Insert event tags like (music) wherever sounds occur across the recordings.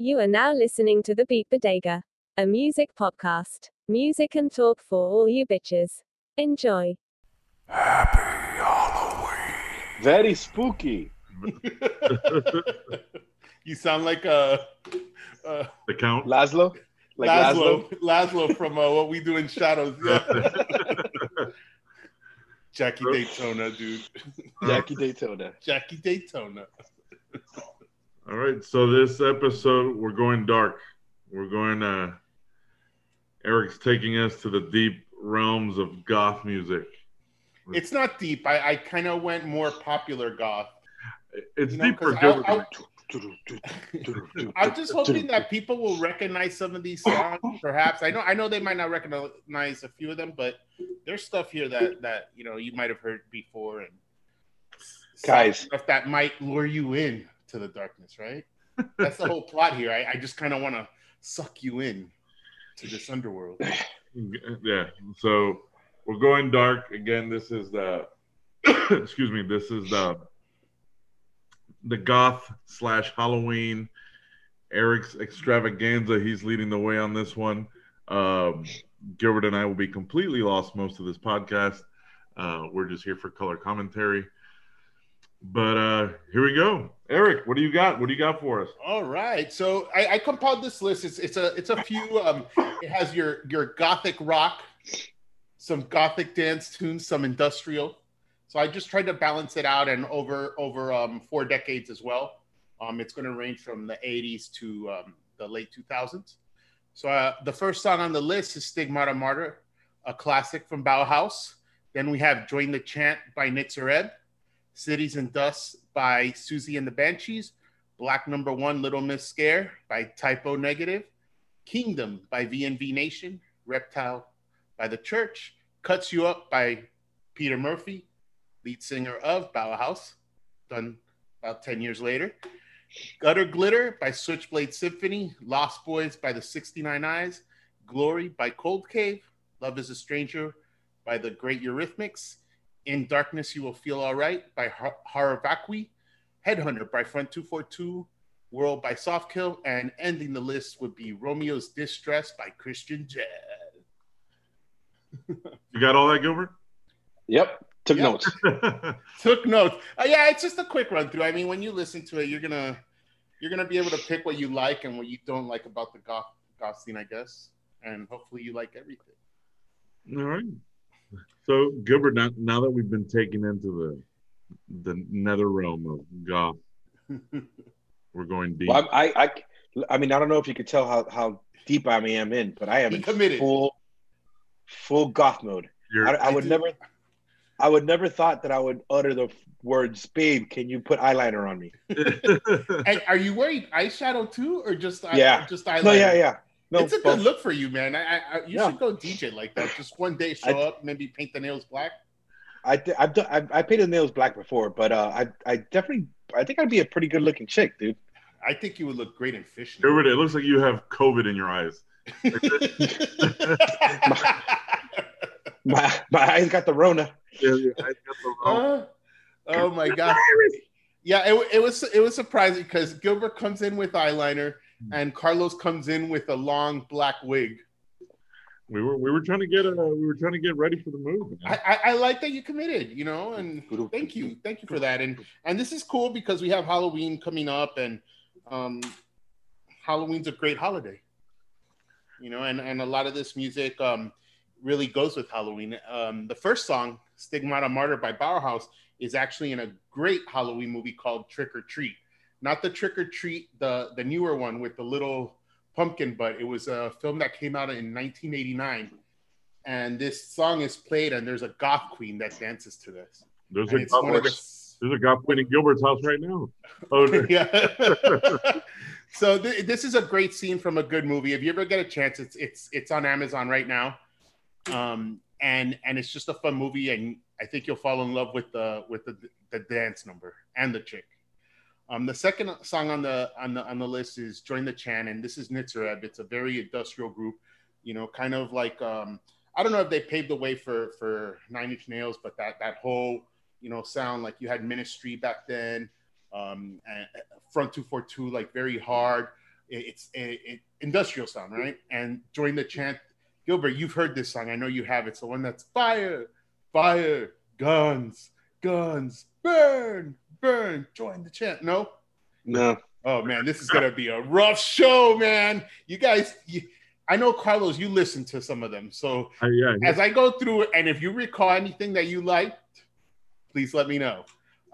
You are now listening to the Beat Bodega, a music podcast. Music and talk for all you bitches. Enjoy. Very spooky. (laughs) you sound like uh, uh The count. Laszlo? Like Laszlo? Laszlo, Laszlo from uh, What We Do in Shadows. (laughs) Yeah. Jackie Daytona, dude. Jackie Daytona. Jackie Daytona. All right. So this episode, we're going dark. We're going. uh Eric's taking us to the deep realms of goth music. It's not deep. I, I kind of went more popular goth. It's You know, deep I- Gilbert. I- (laughs) I'm just hoping that people will recognize some of these songs. Perhaps I know I know they might not recognize a few of them, but there's stuff here that that you know you might have heard before and Guys. stuff that might lure you in to the darkness. Right? That's the whole plot here. I, I just kind of want to suck you in to this underworld. (laughs) yeah. So we're going dark again. This is the. (coughs) excuse me. This is the. The goth slash Halloween. Eric's extravaganza. He's leading the way on this one. Um, Gilbert and I will be completely lost most of this podcast. Uh, we're just here for color commentary. But uh, here we go. Eric, what do you got? What do you got for us? All right, so I, I compiled this list. It's it's a it's a few. Um, it has your your gothic rock, some gothic dance tunes, some industrial. So I just tried to balance it out, and over over um, four decades as well. Um, it's going to range from the '80s to um, the late 2000s. So uh, the first song on the list is "Stigmata Martyr," a classic from Bauhaus. Then we have "Join the Chant" by Nitzer Ebb, "Cities and Dust" by Siouxsie and the Banshees. Black Number One, Little Miss Scare by Type O Negative, Kingdom by VNV Nation, Reptile by The Church, Cuts You Up by Peter Murphy, lead singer of Bauhaus, done about 10 years later. Gutter Glitter by Switchblade Symphony, Lost Boys by The 69 Eyes, Glory by Cold Cave, Love is a Stranger by The Great Eurythmics, In Darkness You Will Feel Alright by Har- Horror Vacui, Headhunter by Front 242, World by Soft Kill, and ending the list would be Romeo's Distress by Christian Death. You got all that, Gilbert? Yep. Took Yep. notes. (laughs) Took notes. Uh, yeah, it's just a quick run through. I mean, when you listen to it, you're gonna you're gonna be able to pick what you like and what you don't like about the goth goth scene, I guess. And hopefully you like everything. All right. So Gilbert, now, now that we've been taken into the the nether realm of goth, (laughs) we're going deep. Well, I, I, I mean, I don't know if you could tell how, how deep I am in, but I am in committed. full, full goth mode. I, I would do- never, I would never thought that I would utter the words, "Babe, can you put eyeliner on me?" (laughs) and are you wearing eyeshadow too, or just eye- Yeah. just eyeliner? No, yeah, yeah. No, it's a both. good look for you, man. I, I, I- you Yeah. should go DJ like that. Just one day, show I- up, maybe paint the nails black. I, th- I've done, I, I painted nails black before, but uh, I, I definitely, I think I'd be a pretty good looking chick, dude. I think you would look great in fish. Gilbert, it looks like you have COVID in your eyes. (laughs) My, my eyes got the Rona. Yeah, your got the- oh, Uh, oh my god. (laughs) Yeah, it, it was it was surprising because Gilbert comes in with eyeliner and Carlos comes in with a long black wig. we were we were trying to get uh, we were trying to get ready for the move. I, I, I like that you committed, you know, and thank you, thank you for that. And and this is cool because we have Halloween coming up, and um, Halloween's a great holiday, you know, and and a lot of this music um really goes with Halloween. Um, the first song, "Stigmata Martyr" by Bauhaus, is actually in a great Halloween movie called Trick or Treat. Not the Trick or Treat, the the newer one with the little pumpkin, but it was a film that came out in 1989 and this song is played and there's a goth queen that dances to this. There's And a goth, the there's a goth queen in Gilbert's house right now. (laughs) Oh, yeah. (laughs) So th- this is a great scene from a good movie. If you ever get a chance it's it's it's on amazon right now. Um and and it's just a fun movie and i think you'll fall in love with the with the the dance number and the chick um the second song on the on the on the list is join the chan and this is Nitzer Ebb it's a very industrial group you know kind of like um i don't know if they paved the way for for nine inch nails but that that whole you know sound like you had ministry back then um and front 242 like very hard It- It's a, it, industrial sound, right? And join the chant. Gilbert, you've heard this song. I know you have. It's the one that's fire, fire, guns, guns, burn, burn. Join the chant. No. No. Oh man, this is gonna be a rough show, man. You guys, you, I know Carlos, you listen to some of them. So Uh, yeah, as I go through it, and if you recall anything that you liked, please let me know.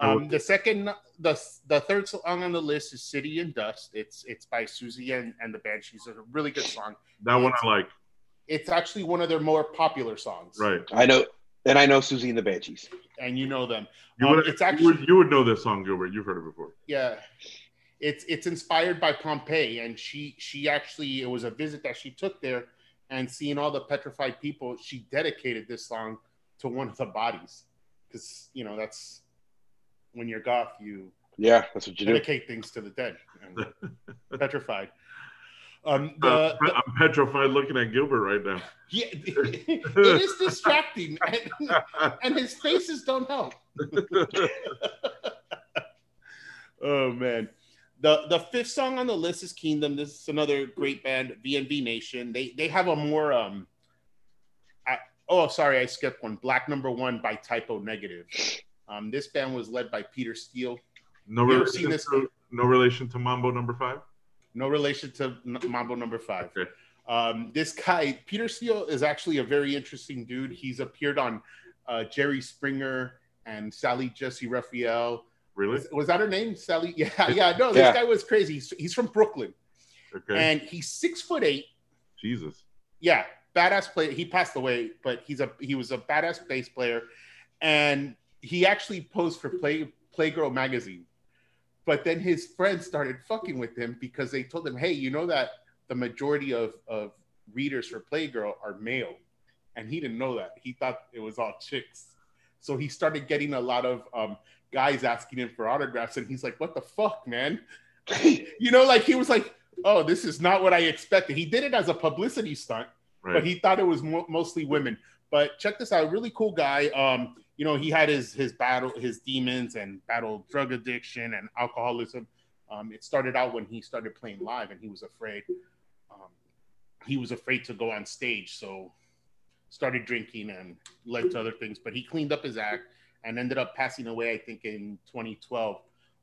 I will. Um, the second, the the third song on the list is "City and Dust." It's it's by Siouxsie and, and the Banshees. It's a really good song. that one I like. It's actually one of their more popular songs, Right. I know, and I know Siouxsie and the Banshees. And you know them. You Um, would, it's you, would, you would know this song, Gilbert. You've heard it before. yeah it's it's inspired by pompeii and she she actually it was a visit that she took there and seeing all the petrified people she dedicated this song to one of the bodies because you know that's when you're goth you Yeah, that's what you do. dedicate things to the dead and (laughs) petrified um the, Uh, I'm petrified looking at Gilbert right now. yeah, (laughs) it is distracting and, and his faces don't help (laughs) oh man. The the fifth song on the list is Kingdom. This is another great band, VNV Nation. They they have a more um I, oh sorry, I skipped one. Black number one by Type O Negative. Um, this band was led by Peter Steele. no relation seen this- to no relation to Mambo number five. No relation to N- Mambo number five. Okay. Um, this guy, Peter Steele, is actually a very interesting dude. He's appeared on uh, Jerry Springer and Sally Jessy Raphael. Really? Was, was that her name? Sally? (laughs) Yeah, yeah. No, this Yeah. guy was crazy. He's, he's from Brooklyn, Okay. and he's six foot eight. Jesus. Yeah, badass player. He passed away, but he's a he was a badass bass player, and he actually posed for Play Playgirl magazine. But then his friends started fucking with him because they told him, "Hey, you know that the majority of of readers for Playgirl are male," and he didn't know that. He thought it was all chicks. So he started getting a lot of um, guys asking him for autographs, and he's like, "What the fuck, man?" (laughs) you know, like he was like, "Oh, this is not what I expected." He did it as a publicity stunt, Right. but he thought it was mo- mostly women. But check this out, really cool guy. Um, you know, he had his his battle, his demons, and battled drug addiction and alcoholism. Um, it started out when he started playing live, and he was afraid. Um, he was afraid to go on stage, so started drinking and led to other things. But he cleaned up his act and ended up passing away. I think in 2012.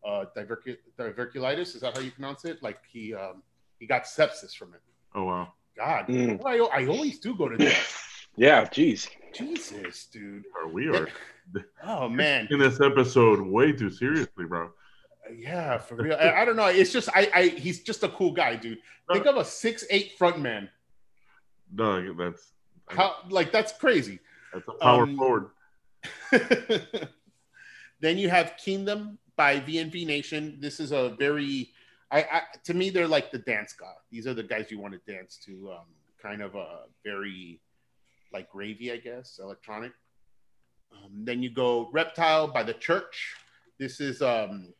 Uh, divercu- diverculitis is that how you pronounce it? Like he um, he got sepsis from it. oh wow. God, Mm. I, I always do go to death. (laughs) Yeah, jeez. Jesus, dude. Are we are (laughs) Oh man, in this episode way too seriously, bro. yeah, for real. I, I don't know. It's just I, I he's just a cool guy, dude. Think of a six eight front man. No, that's How like that's crazy. that's a power Um, forward. (laughs) then you have Kingdom by VNV Nation. This is a very, I, I to me they're like the dance god. These are the guys you want to dance to. Um, kind of a very like gravy, I guess, electronic. Um, then you go Reptile by the Church. This is um,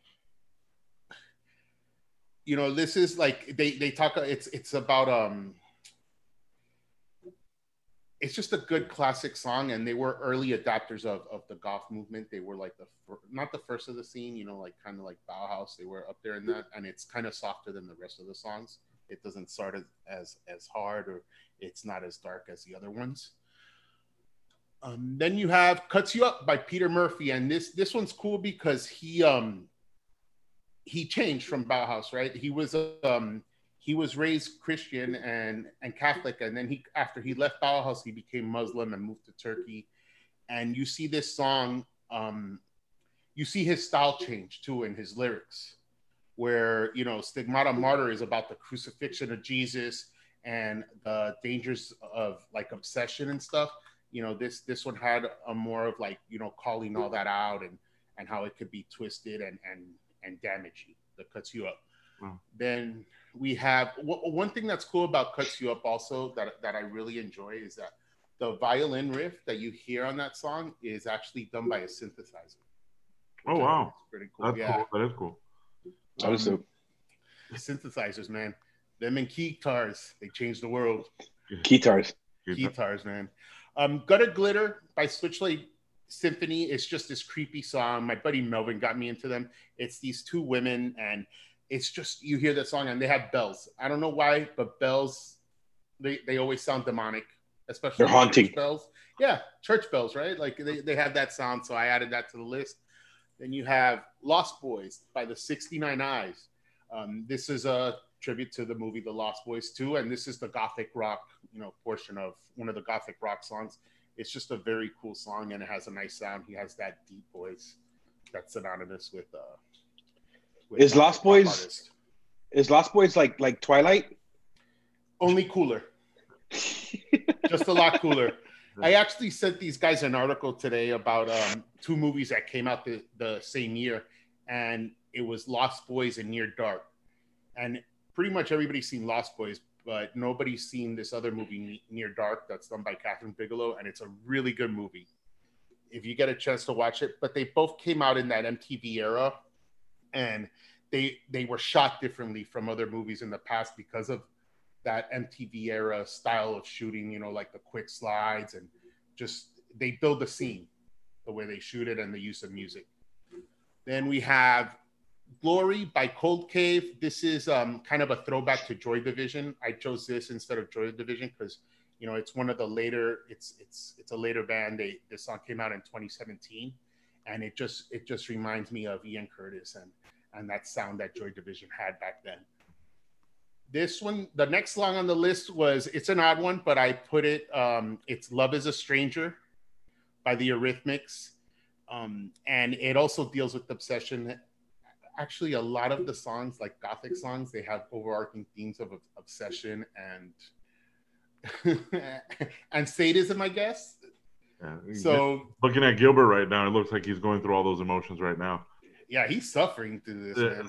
you know, this is like they they talk. It's it's about um, it's just a good classic song and they were early adopters of, of the goth movement they were like the not the first of the scene you know like kind of like bauhaus they were up there in that and it's kind of softer than the rest of the songs it doesn't start as, as hard or it's not as dark as the other ones um, then you have cuts you up by peter murphy and this this one's cool because he um he changed from bauhaus right he was um he was raised Christian and and Catholic, and then he after he left Bauhaus, he became Muslim and moved to Turkey. And you see this song, um, you see his style change too in his lyrics, where you know Stigmata Martyr is about the crucifixion of Jesus and the dangers of like obsession and stuff. You know, this this one had a more of like you know calling all that out and and how it could be twisted and and and damaging that cuts you up. Wow. Then we have w- one thing that's cool about cuts you up also that that I really enjoy is that the violin riff that you hear on that song is actually done by a synthesizer. Oh wow. think is pretty cool. That's yeah, cool. That is cool. That was Um, dope. synthesizers, man. Them and guitars, they changed the world. Keytars. Guitars, man. Um, Gutter Glitter by Switchblade Symphony is just this creepy song. My buddy Melvin got me into them. It's these two women, and it's just you hear that song and they have bells. I don't know why, but bells they they always sound demonic, especially They're haunting. church bells. Yeah, church bells, right? Like they, they have that sound, so I added that to the list. Then you have Lost Boys by the 69 Eyes. Um, this is a tribute to the movie The Lost Boys too, and this is the gothic rock, you know, portion of one of the gothic rock songs. It's just a very cool song, and it has a nice sound. He has that deep voice that's synonymous with. Uh, with Is Lost Boys- artist. Is Lost Boys like like Twilight? only cooler? (laughs) just a lot cooler. I actually sent these guys an article today about um, two movies that came out the, the same year, and it was Lost Boys and Near Dark. And pretty much everybody's seen Lost Boys, but nobody's seen this other movie, Near Dark, that's done by Kathryn Bigelow, and it's a really good movie. If you get a chance to watch it, but they both came out in that MTV era, and they they were shot differently from other movies in the past because of that MTV era style of shooting, you know, like the quick slides and just they build the scene the way they shoot it and the use of music. Then we have Glory by Cold Cave. This is um, kind of a throwback to Joy Division. I chose this instead of Joy Division because you know it's one of the later. It's it's it's a later band. They this song came out in 2017, and it just it just reminds me of Ian Curtis and and that sound that Joy Division had back then this one the next song on the list was it's an odd one but i put it um it's love is a stranger by the eurythmics um and it also deals with obsession actually a lot of the songs like gothic songs they have overarching themes of obsession and (laughs) and sadism i guess Yeah. so looking at Gilbert right now, it looks like he's going through all those emotions right now. yeah he's suffering through this Yeah.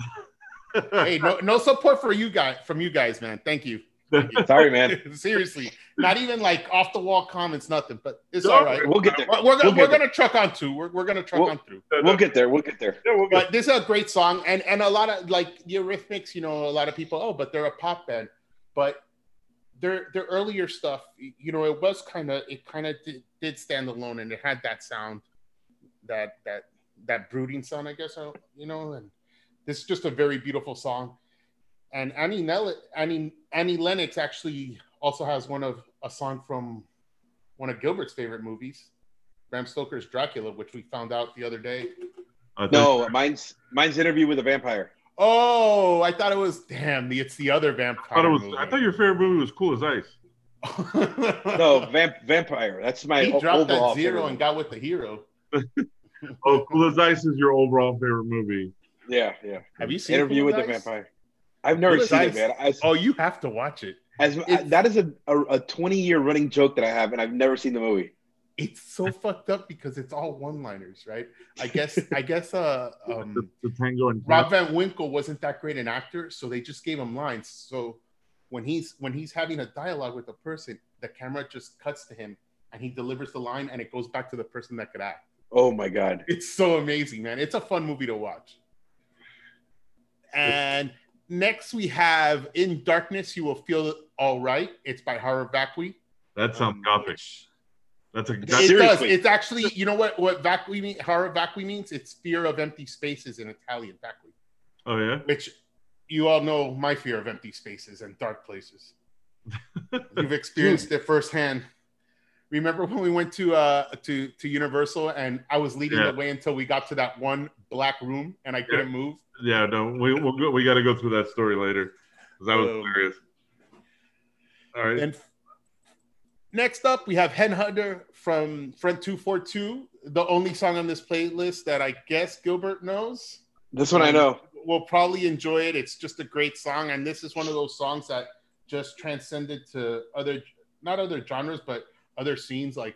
man (laughs) hey no no support for you guys from you guys man thank you (laughs) Sorry, man. Seriously, not even like off the wall comments, nothing. But it's all right. We'll get there. We're, we're, gonna, We'll we're gonna truck on through. We're, we're gonna truck We'll- on through. We'll get there. We'll get there. Yeah, we'll get But this is a great song, and and a lot of like the Eurythmics. You know, a lot of people. Oh, but they're a pop band. But their their earlier stuff, you know, it was kind of it kind of did, did stand alone, and it had that sound, that that that brooding sound, I guess. You know, and this is just a very beautiful song. And Annie Nell, Annie Annie Lennox actually also has one of a song from one of Gilbert's favorite movies, Bram Stoker's Dracula, which we found out the other day. I No, mine's mine's interview with a vampire. Oh, I thought it was damn. The, it's the other vampire. I thought it was. movie. I thought your favorite movie was Cool as Ice. (laughs) No, vamp, vampire. That's my he o- dropped that zero favorite. and got with the hero. (laughs) Oh, Cool as Ice is your overall favorite movie. Yeah, yeah. Have you seen Interview Cool with as the vampire. I've never Cool seen Ice. it, man. As, Oh, you have to watch it. As it's- that is a, a, a 20 year running joke that I have, and I've never seen the movie. It's so fucked up because it's all one-liners, right? I guess. I guess. Uh, (laughs) um, the, the Tango and Rob Van Winkle wasn't that great an actor, so they just gave him lines. So when he's when he's having a dialogue with a person, the camera just cuts to him and he delivers the line, and it goes back to the person that could act. Oh my god. It's so amazing, man. It's a fun movie to watch. And next we have In Darkness You Will Feel All Right. It's by Horror Vacui. That sounds Um, gothic. which- That's a. It That's, does. It's actually, you know what what vacui mean, Horror vacui means? It's fear of empty spaces in Italian vacui, oh yeah. which you all know my fear of empty spaces and dark places. (laughs) You've experienced it firsthand. Remember when we went to uh to to Universal and I was leading Yeah. the way until we got to that one black room and I couldn't move? Yeah. No. We we'll go, we got to go through that story later because that was Um, hilarious. All right. And next up, we have Headhunter from Front 242, the only song on this playlist that I guess Gilbert knows. This one I know. We'll probably enjoy it. It's just a great song. And this is one of those songs that just transcended to other, not other genres, but other scenes. Like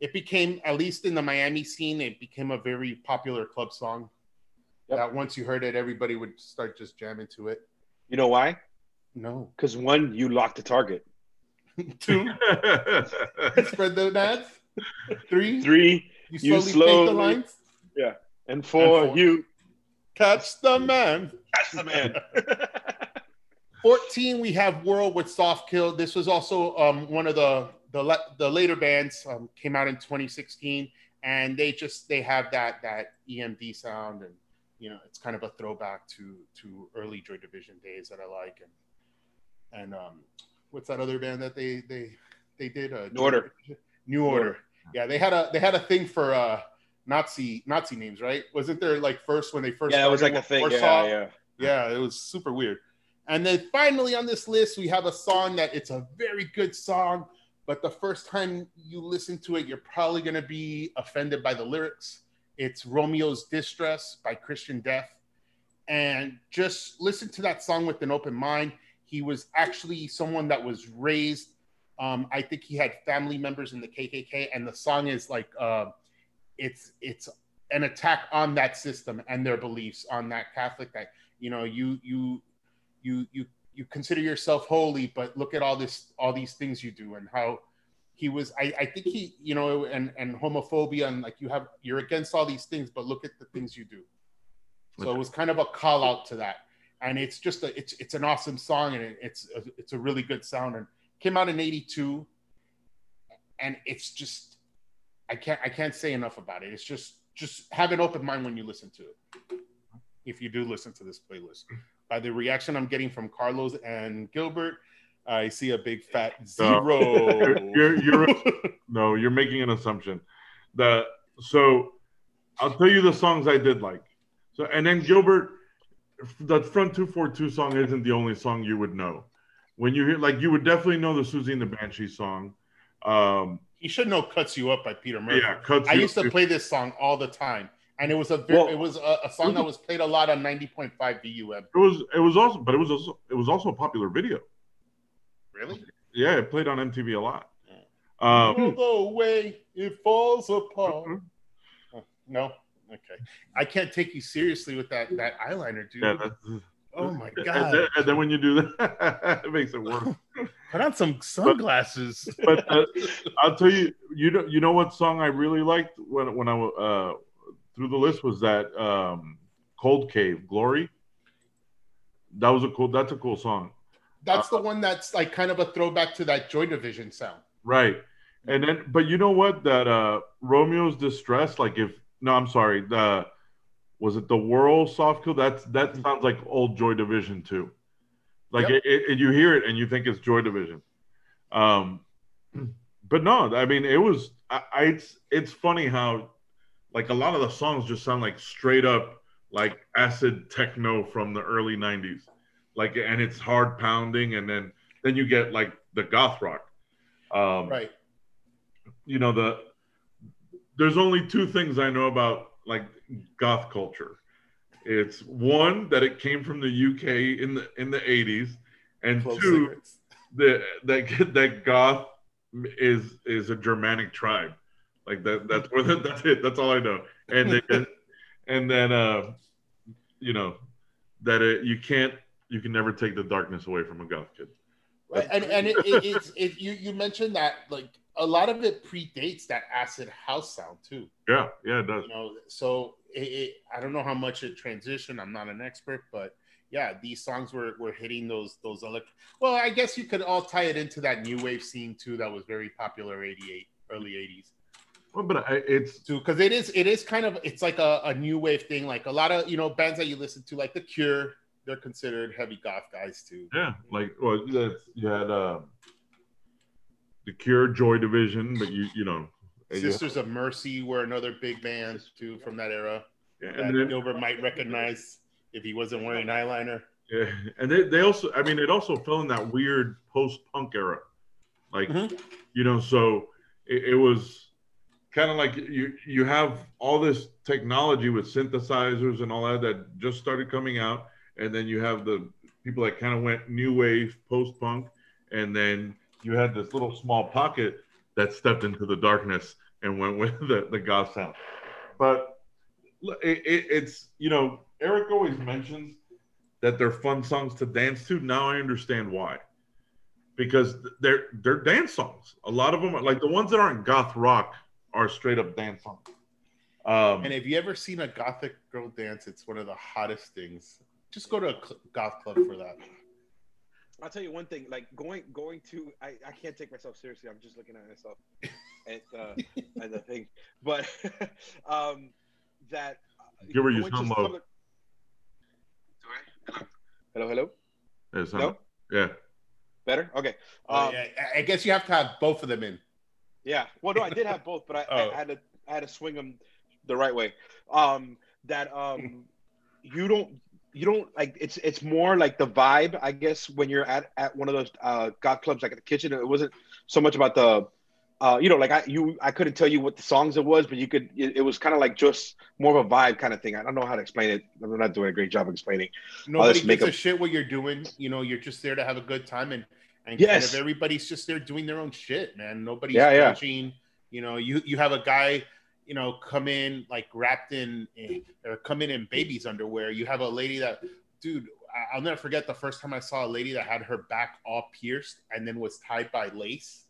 it became, at least in the Miami scene, it became a very popular club song. Yep. That once you heard it, everybody would start just jamming to it. You know why? No. (laughs) Because one, you locked the target. Two, (laughs) (laughs) spread the ads. Three, Three You You slowly, the slowly- lines. and four, And four. you Catch the man. catch the man. 14, we have World with Soft Kill. This was also um, one of the the, the later bands um, came out in 2016, and they just they have that that EMD sound, and you know, it's kind of a throwback to to early Joy Division days that I like. And and um, what's that other band that they they they did? Uh, New Order. New Order. Yeah, they had a they had a thing for uh Nazi Nazi names, right? Wasn't there like first when they first Yeah, it was like a thing. Warsaw? Yeah, yeah. Yeah, it was super weird. And then finally on this list, we have a song that it's a very good song, but the first time you listen to it, you're probably going to be offended by the lyrics. It's Romeo's Distress by Christian Death. And just listen to that song with an open mind. He was actually someone that was raised. Um, I think he had family members in the KKK, and the song is like, uh, it's it's an attack on that system and their beliefs on that Catholic that you know you you you you you consider yourself holy but look at all this all these things you do and how he was i i think he you know and and homophobia and like you have you're against all these things but look at the things you do. So it was kind of a call out to that. And it's just a it's it's an awesome song and it, it's a, it's a really good sound and came out in 82 and it's just i can't i can't say enough about it. It's just just have an open mind when you listen to it if you do listen to this playlist. By the reaction I'm getting from Carlos and Gilbert, I see a big fat zero. (laughs) You're, you're, no, you're making an assumption. The so I'll tell you the songs I did like. So and then Gilbert, the front two four two song isn't the only song you would know. When you hear like you would definitely know the Siouxsie and the Banshee song. Um, you should know "Cuts You Up" by Peter Murphy. yeah, cuts. I used to play this song all the time, and it was a very, Well- it was a, a song that was played a lot on 90.5 VUM. It was it was also, but it was also it was also a popular video. Really? Yeah, it played on MTV a lot. All Um, the way it falls apart. Mhm. Oh, no. Okay. I can't take you seriously with that that eyeliner, dude. yeah, oh my and god. then, and then when you do that, (laughs) it makes it worse. (laughs) Put on some sunglasses. But uh, I'll tell you, you know, you know what song I really liked when when I uh, through the list was that um, Cold Cave Glory. That was a cool. That's a cool song, That's the one that's like kind of a throwback to that Joy Division sound. right? And then, but you know what? That uh, Romeo's Distress. Like if no, I'm sorry. The was it the Whirl Soft Kill? That's that sounds like old Joy Division too. Like Yep. it, it, it- you hear it and you think it's Joy Division. Um, but no, I mean it was. I, I it's it's funny how like a lot of the songs just sound like straight up like acid techno from the early '90s. Like and it's hard pounding, and then then you get like the goth rock. Um, Right. you know the there's only two things I know about like goth culture. It's one that it came from the UK in the in the 80s, and Close two cigarettes. that that (laughs) that goth is is a Germanic tribe. Like that (laughs) that's where the, (laughs) that's it. That's all I know. And then (laughs) and then uh you know that it, you can't you can never take the darkness away from a goth kid. Right. And and it, it, it's it, you you mentioned that like a lot of it predates that acid house sound too. Yeah, yeah, it does. You know, so it, it, I don't know how much it transitioned. I'm not an expert, but yeah, these songs were were hitting those those elect. Well, I guess you could all tie it into that new wave scene too, that was very popular '88, early '80s Well, but I, it's too, because it is it is kind of it's like a, a new wave thing. Like a lot of you know bands that you listen to, like The Cure, they're considered heavy goth guys too. Yeah, like well, that's, you had uh, the Cure, Joy Division, but you you know, Sisters of Mercy were another big band too from that era. yeah, that and then Gilbert might recognize if he wasn't wearing eyeliner. yeah, and they, they also I mean it also fell in that weird post punk era, like Mhm. you know, so it, it was kind of like you you have all this technology with synthesizers and all that that just started coming out, and then you have the people that kind of went new wave post punk, and then you had this little small pocket that stepped into the darkness and went with (laughs) the, the goth sound. But it, it, it's, you know, Eric always mentions that they're fun songs to dance to. Now I understand why. Because they're they're dance songs. A lot of them are like the ones that aren't goth rock are straight up dance songs. Um, And if you ever seen a gothic girl dance, it's one of the hottest things. Just go to a cl- goth club for that. I'll tell you one thing. Like going going to, I, I can't take myself seriously. I'm just looking at myself and uh, (laughs) and the thing. But (laughs) um, that Give her your to sound some low. of the- Hello, hello. Yeah, sound- No, yeah. better. Okay. Oh, Um, yeah, I- I guess you have to have both of them in. Yeah. Well, no, I did have both, but I, (laughs) Oh. I had to I had to swing them the right way. Um, that um, you don't you don't like it's it's more like the vibe, I guess, when you're at at one of those uh goth clubs like at the kitchen. It wasn't so much about the. Uh, you know, like I you I couldn't tell you what the songs it was, but you could. It, it was kind of like just more of a vibe kind of thing. I don't know how to explain it. I'm not doing a great job of explaining. Nobody this gives a shit what you're doing. You know, you're just there to have a good time, and and Yes. kind of everybody's just there doing their own shit, man. Nobody's Yeah, yeah. judging. You know, you you have a guy, you know, come in like wrapped in, in or come in in baby's underwear. You have a lady that, dude. I- I'll never forget the first time I saw a lady that had her back all pierced and then was tied by lace.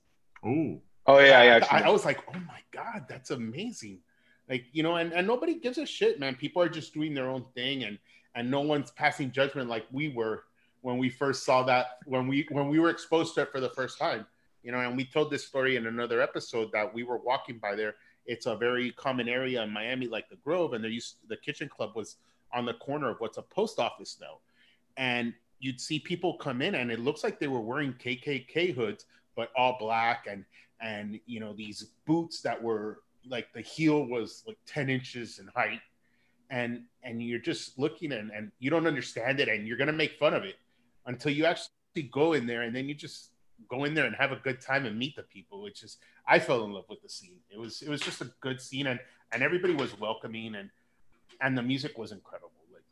Ooh. Oh yeah, yeah. I've I, I was like, oh my god, that's amazing. Like you know, and, and nobody gives a shit, man. People are just doing their own thing, and and no one's passing judgment like we were when we first saw that when we when we were exposed to it for the first time. You know, and we told this story in another episode that we were walking by there. It's a very common area in Miami, like the Grove, and there used the Kitchen Club was on the corner of what's a post office now, and you'd see people come in, and it looks like they were wearing KKK hoods, but all black and and you know these boots that were like the heel was like 10 inches in height and and you're just looking and, and you don't understand it and you're gonna make fun of it until you actually go in there and then you just go in there and have a good time and meet the people which is i fell in love with the scene it was it was just a good scene and and everybody was welcoming and and the music was incredible like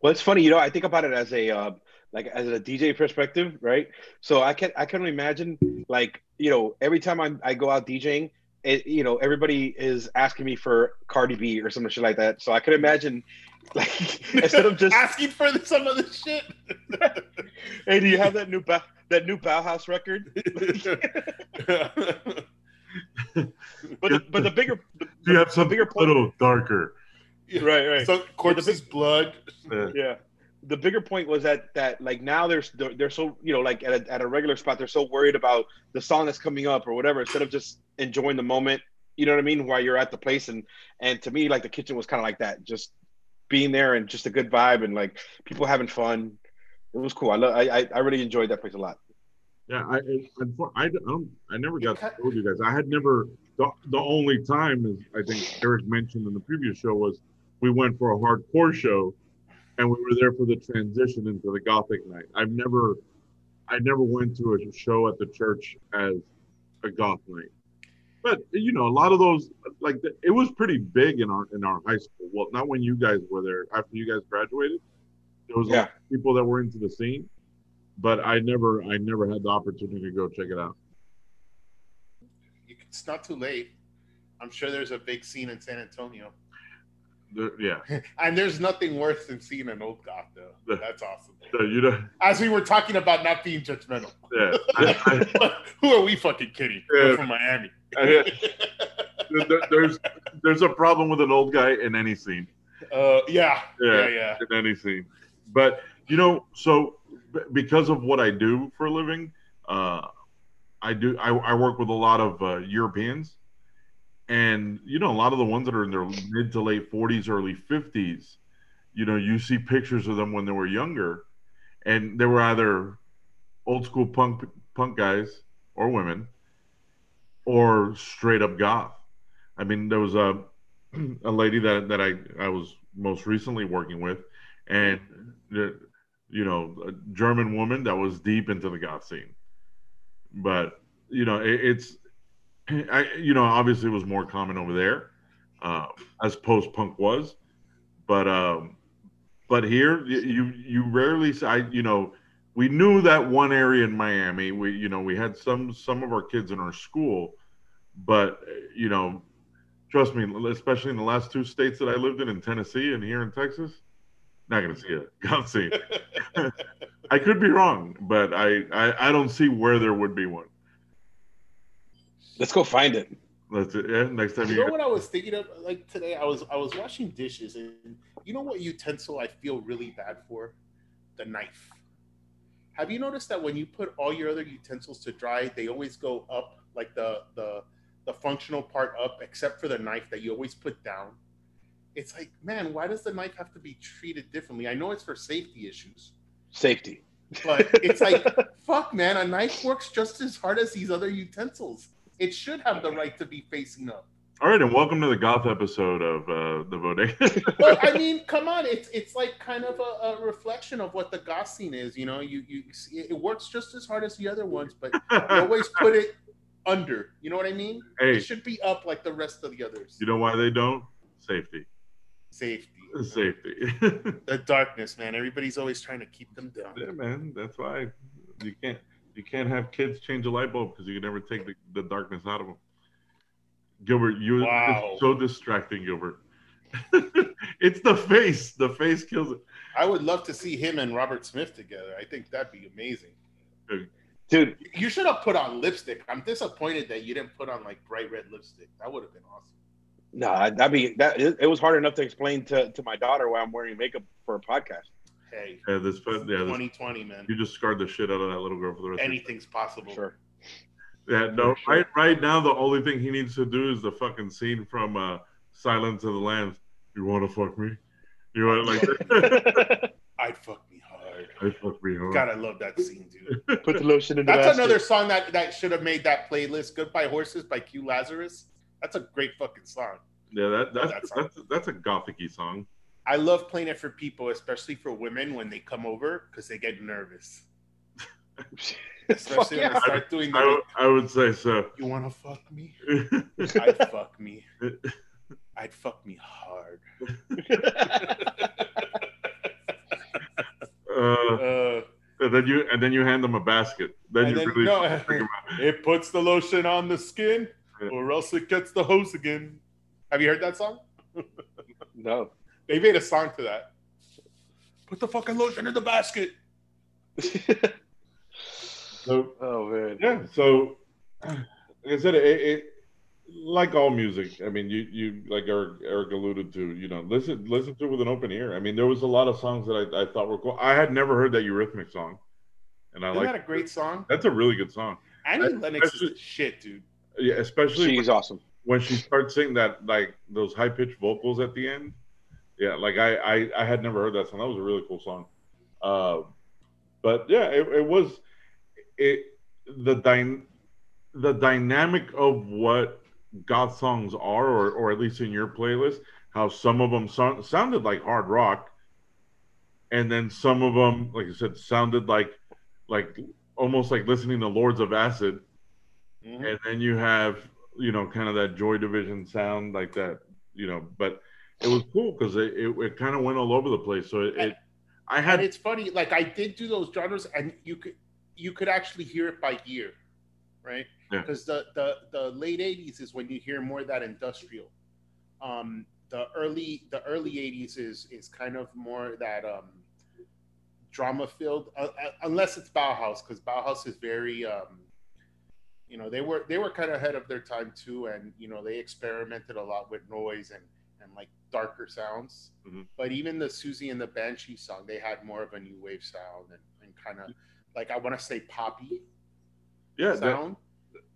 Well, it's funny, you know. I think about it as a uh, like as a DJ perspective, right? So I can I can imagine like you know every time I I go out DJing, it, you know everybody is asking me for Cardi B or some shit like that. So I can imagine like instead of just asking for the, some of the shit (laughs) hey, do you have that new ba- that new Bauhaus record? (laughs) But the, but the bigger the, Do (laughs) you have the something bigger a point, little darker? right? Right. so corpse's blood Yeah. yeah the bigger point was that that like now there's they're, they're so you know like at a, at a regular spot they're so worried about the song that's coming up or whatever instead of just enjoying the moment you know what i mean while you're at the place and and to me like the kitchen was kind of like that just being there and just a good vibe and like people having fun it was cool i lo- I, I i really enjoyed that place a lot Yeah, I, I, I, don't, um, I never got to told you guys. I had never. The, the only time, as I think Eric mentioned in the previous show, was we went for a hardcore show, and we were there for the transition into the Gothic night. I've never, I never went to a show at the church as a goth night. But you know, a lot of those, like the, it was pretty big in our in our high school. Well, not when you guys were there. After you guys graduated, there was a lot of people that were into the scene but I never I never had the opportunity to go check it out. It's not too late. I'm sure there's a big scene in San Antonio, The- yeah, (laughs) and there's nothing worse than seeing an old goth though. The- That's awesome. so you know, As we were talking about not being judgmental, yeah. I, (laughs) who are we fucking kidding? We're from Miami. I, there- there's there's a problem with an old guy in any scene, uh, yeah, Yeah. yeah, yeah. in any scene. But you know, so b- because of what I do for a living, uh, I do I, I work with a lot of uh, Europeans, and you know, a lot of the ones that are in their mid to late 40s, early 50s. You know, you see pictures of them when they were younger, and they were either old school punk punk guys or women, or straight up goth. I mean, there was a (clears throat) a lady that that I I was most recently working with, and you know, a German woman that was deep into the goth scene. But you know, it, it's (clears throat) I you know obviously it was more common over there, uh, as post punk was, but um, but here you you rarely. I you know we knew that one area in Miami. We you know we had some some of our kids in our school, but you know trust me, especially in the last two states that I lived in, in Tennessee and here in Texas, not gonna see it. (laughs) Can't see it. (laughs) I could be wrong, but I, I I don't see where there would be one. let's go find it That's it. Yeah, next time You you. know what I was thinking of? Like today, I was I was washing dishes, and you know what utensil I feel really bad for? The knife. Have you noticed that when you put all your other utensils to dry, they always go up, like the the the functional part up, except for the knife that you always put down. it's like, man, why does the knife have to be treated differently? I know it's for safety issues, Safety. but it's like, (laughs) fuck, man, a knife works just as hard as these other utensils. It should have the right to be facing up. All right, and welcome to the goth episode of uh, the Bodega. (laughs) Well, I mean, (laughs) come on, it's it's like kind of a, a reflection of what the goth scene is. You know, you you see, it works just as hard as the other ones, but you (laughs) always put it under. You know what I mean? hey, It should be up like the rest of the others. you know why they don't? Safety. Safety. Safety. The darkness, man. Everybody's always trying to keep them down. yeah, man. That's why you can't you can't have kids change a light bulb because you can never take the, the darkness out of them. Gilbert, you Wow. it's so distracting, Gilbert. (laughs) it's the face. The face kills it. I would love to see him and Robert Smith together. I think that'd be amazing. Dude, You should have put on lipstick. I'm disappointed that you didn't put on like bright red lipstick. That would have been awesome. no, that'd be that. It, it was hard enough to explain to, to my daughter why I'm wearing makeup for a podcast. Hey, Yeah, this yeah, this, 2020, man. you just scarred the shit out of that little girl for the rest. of Anything's possible. Sure. Yeah, no. Sure. Right, right now, the only thing he needs to do is the fucking scene from uh, Silence of the Lambs. You want to fuck me? You want like? (laughs) (laughs) I'd fuck me hard. I'd fuck me hard. God, I love that scene, dude. (laughs) Put the lotion in the That's basket. another song that that should have made that playlist. Goodbye Horses by Q Lazzarus. That's a great fucking song. Yeah, that, that's That's- that's that's a gothicy song. I love playing it for people, especially for women when they come over because they get nervous. Fuck Especially when yeah. they start doing I, the w- I would say so. You wanna fuck me? (laughs) I'd fuck me. (laughs) I'd fuck me hard. (laughs) uh, Uh, and then you and then you hand them a basket. Then and you then, really no, freak 'em out. it puts the lotion on the skin, or else it gets the hose again. Have you heard that song? no. They made a song to that. Put the fucking lotion in the basket. So oh man. yeah, so like I said, it, it like all music. I mean, you you like Eric, Eric alluded to, you know, listen listen to it with an open ear. I mean, there was a lot of songs that I, I thought were cool. I had never heard that Eurythmic song, and I like that a great song? that's a really good song. Annie I- Lennox is shit, dude. Yeah, especially She's awesome. when she starts singing that like those high pitched vocals at the end. Yeah, like I, I I had never heard that song. That was a really cool song. Uh, but yeah, it, it was it the dy- the dynamic of what goth songs are, or or at least in your playlist, how some of them so- sounded like hard rock, and then some of them, like you said, sounded like like almost like listening to Lords of Acid Mhm. and then you have you know kind of that joy division sound like that you know but it was cool because it, it, it kind of went all over the place so it, it i And had it's funny, like I did do those genres, and you could you could actually hear it by ear, right? Yeah. Because the, the the late '80s is when you hear more of that industrial. Um, the early the early '80s is is kind of more that um, drama filled, uh, uh, unless it's Bauhaus, because Bauhaus is very um, you know they were they were kind of ahead of their time too, and you know they experimented a lot with noise and and like darker sounds. Mhm. But even the Siouxsie and the Banshee song, they had more of a new wave sound and, and kind of like I want to say poppy yeah that,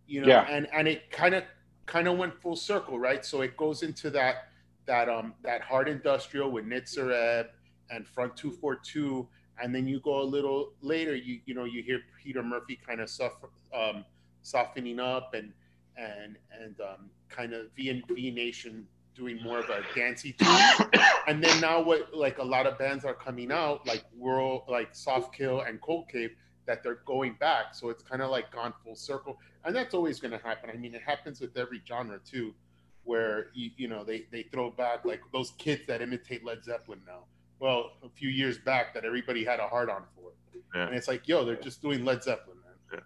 you know, Yeah. and and it kind of kind of went full circle, right? So it goes into that that um that hard industrial with Nitzer Ebb and Front Two Four Two, and then you go a little later, you you know you hear Peter Murphy kind of suffer, um, softening up and and and um, kind of VNV Nation doing more of a dancey tune. (coughs) and then now what like a lot of bands are coming out like World like Soft Kill and Cold Cave that they're going back. So it's kind of like gone full circle. And that's always going to happen. I mean, it happens with every genre too, where you, you know they, they throw back like those kids that imitate Led Zeppelin now. Well, a few years back that everybody had a hard on for. Yeah. And it's like, yo, they're just doing Led Zeppelin, man.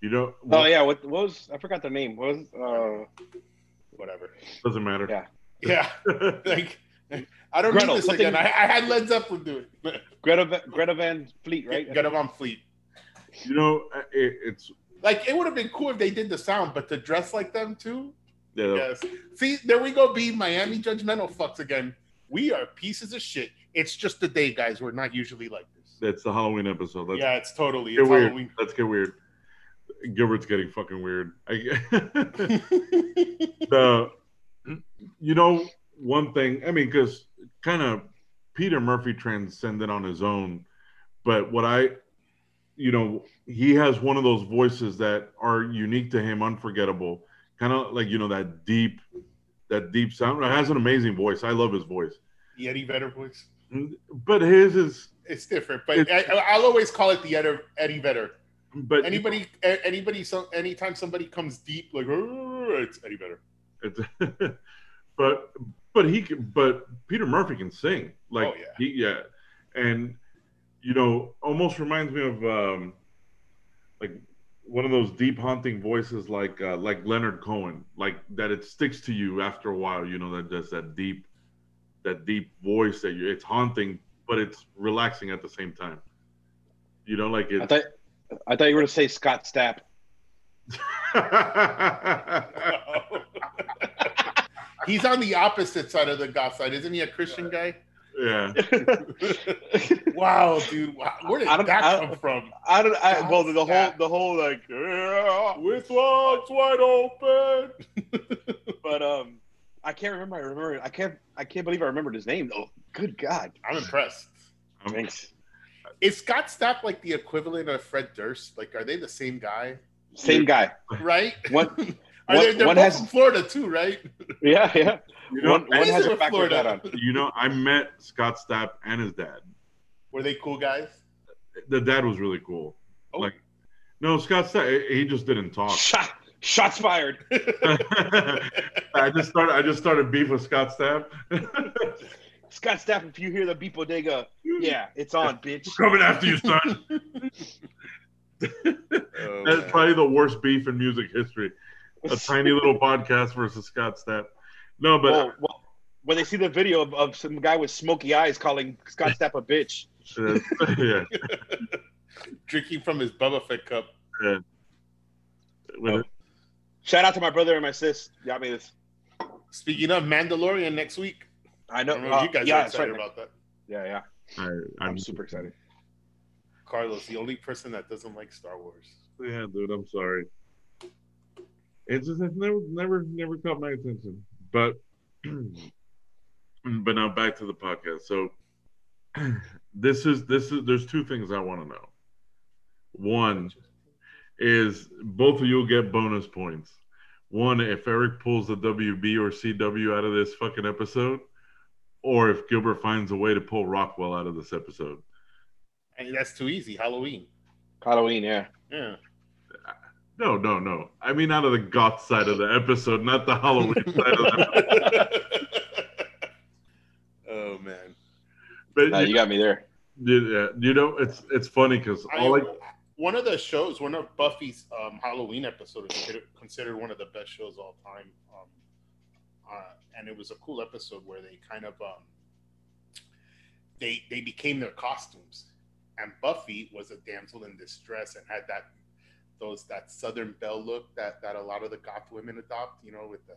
you know Oh yeah, what, what was I forgot the name? What was uh Whatever. doesn't matter Yeah. Yeah. (laughs) like I don't Gretel, need this again. I, I had Led Zeppelin do it. Greta Greta Van Fleet, right? Get them on Fleet. you know it, it's Like it would have been cool if they did the sound, but to dress like them too. yeah Yes. See, there we go. Be Miami judgmental fucks again. We are pieces of shit. It's just the day, guys. We're not usually like this. it's the halloween episode let's yeah, it's totally. It's weird Halloween. let's get weird gilbert's getting fucking weird I, (laughs) (laughs) the you know one thing, I mean, because kind of Peter Murphy transcended on his own, but what I, you know, he has one of those voices that are unique to him, unforgettable, kind of like you know that deep, that deep sound. It has an amazing voice. I love his voice, The Eddie Vedder voice. but his is, It's different, but It's- I, I'll always call it the Eddie, Eddie Vedder. but Anybody, anybody, so anytime somebody comes deep, like "Oh," it's Eddie Vedder. (laughs) But but he can, but Peter Murphy can sing like Oh, yeah. he yeah, and you know almost reminds me of um like one of those deep haunting voices like uh, like Leonard Cohen like that it sticks to you after a while you know that just that deep that deep voice that you it's haunting but it's relaxing at the same time you know like I it thought I thought you were gonna say Scott Stapp. (laughs) (laughs) He's on the opposite side of the goth side, isn't he? A Christian guy? yeah (laughs) Wow, dude, wow. where did I don't- that I come from? I don't. I, well, the, the whole Scott. the whole like, "Yeah," With lungs wide open. (laughs) but um, I can't remember. I remember. I can't. I can't believe I remembered his name. Oh, good God! I'm impressed. I'm- Thanks. Is Scott Stapp like the equivalent of Fred Durst? Like, are they the same guy? Same guy. Right? One. (laughs) Are one- they, they're one both has- from Florida too, right? (laughs) Yeah, yeah. you know One, one has a backward hat on. Florida. you know I met Scott Stapp and his dad Were they cool guys? the dad was really cool. Oh. Like, no, Scott Stapp, he just didn't talk. (laughs) Shot. Shots fired. (laughs) I just started. I just started beef with Scott Stapp. Scott Stapp. If you hear the beep bodega, yeah, it's on, bitch. Coming after you, son. Oh, That's man. probably the worst beef in music history. A tiny little podcast versus Scott Stapp. No, but well, well, when they see the video of, of some guy with smoky eyes calling Scott Stapp a bitch, uh, (laughs) yeah, Drinking from his Boba Fett cup. With it- shout out to my brother and my sis. Got me this. Speaking of Mandalorian next week. I I know. don't know uh, you guys yeah, are excited right. about that. Yeah, yeah. I, I'm, I'm super excited. Carlos, the only person that doesn't like Star Wars. Yeah, dude, I'm sorry. It's just it's never, never, never caught my attention. But, (clears throat) but now back to the podcast. So, (clears throat) this is this is there's two things I want to know. One is both of you will get bonus points. One, if Eric pulls the WB or CW out of this fucking episode, or if Gilbert finds a way to pull Rockwell out of this episode. And that's too easy. Halloween. Halloween, yeah. Yeah. No, no, no. I mean, out of the goth side of the episode, not the Halloween (laughs) side of the (laughs) oh man. But No, you got me there. yeah, you know, it's it's funny because all like one of the shows, one of Buffy's um, Halloween episodes, is considered, considered one of the best shows of all time. Um, uh, and it was a cool episode where they kind of um, they they became their costumes, and Buffy was a damsel in distress and had that those that Southern Belle look that that a lot of the goth women adopt. You know, with the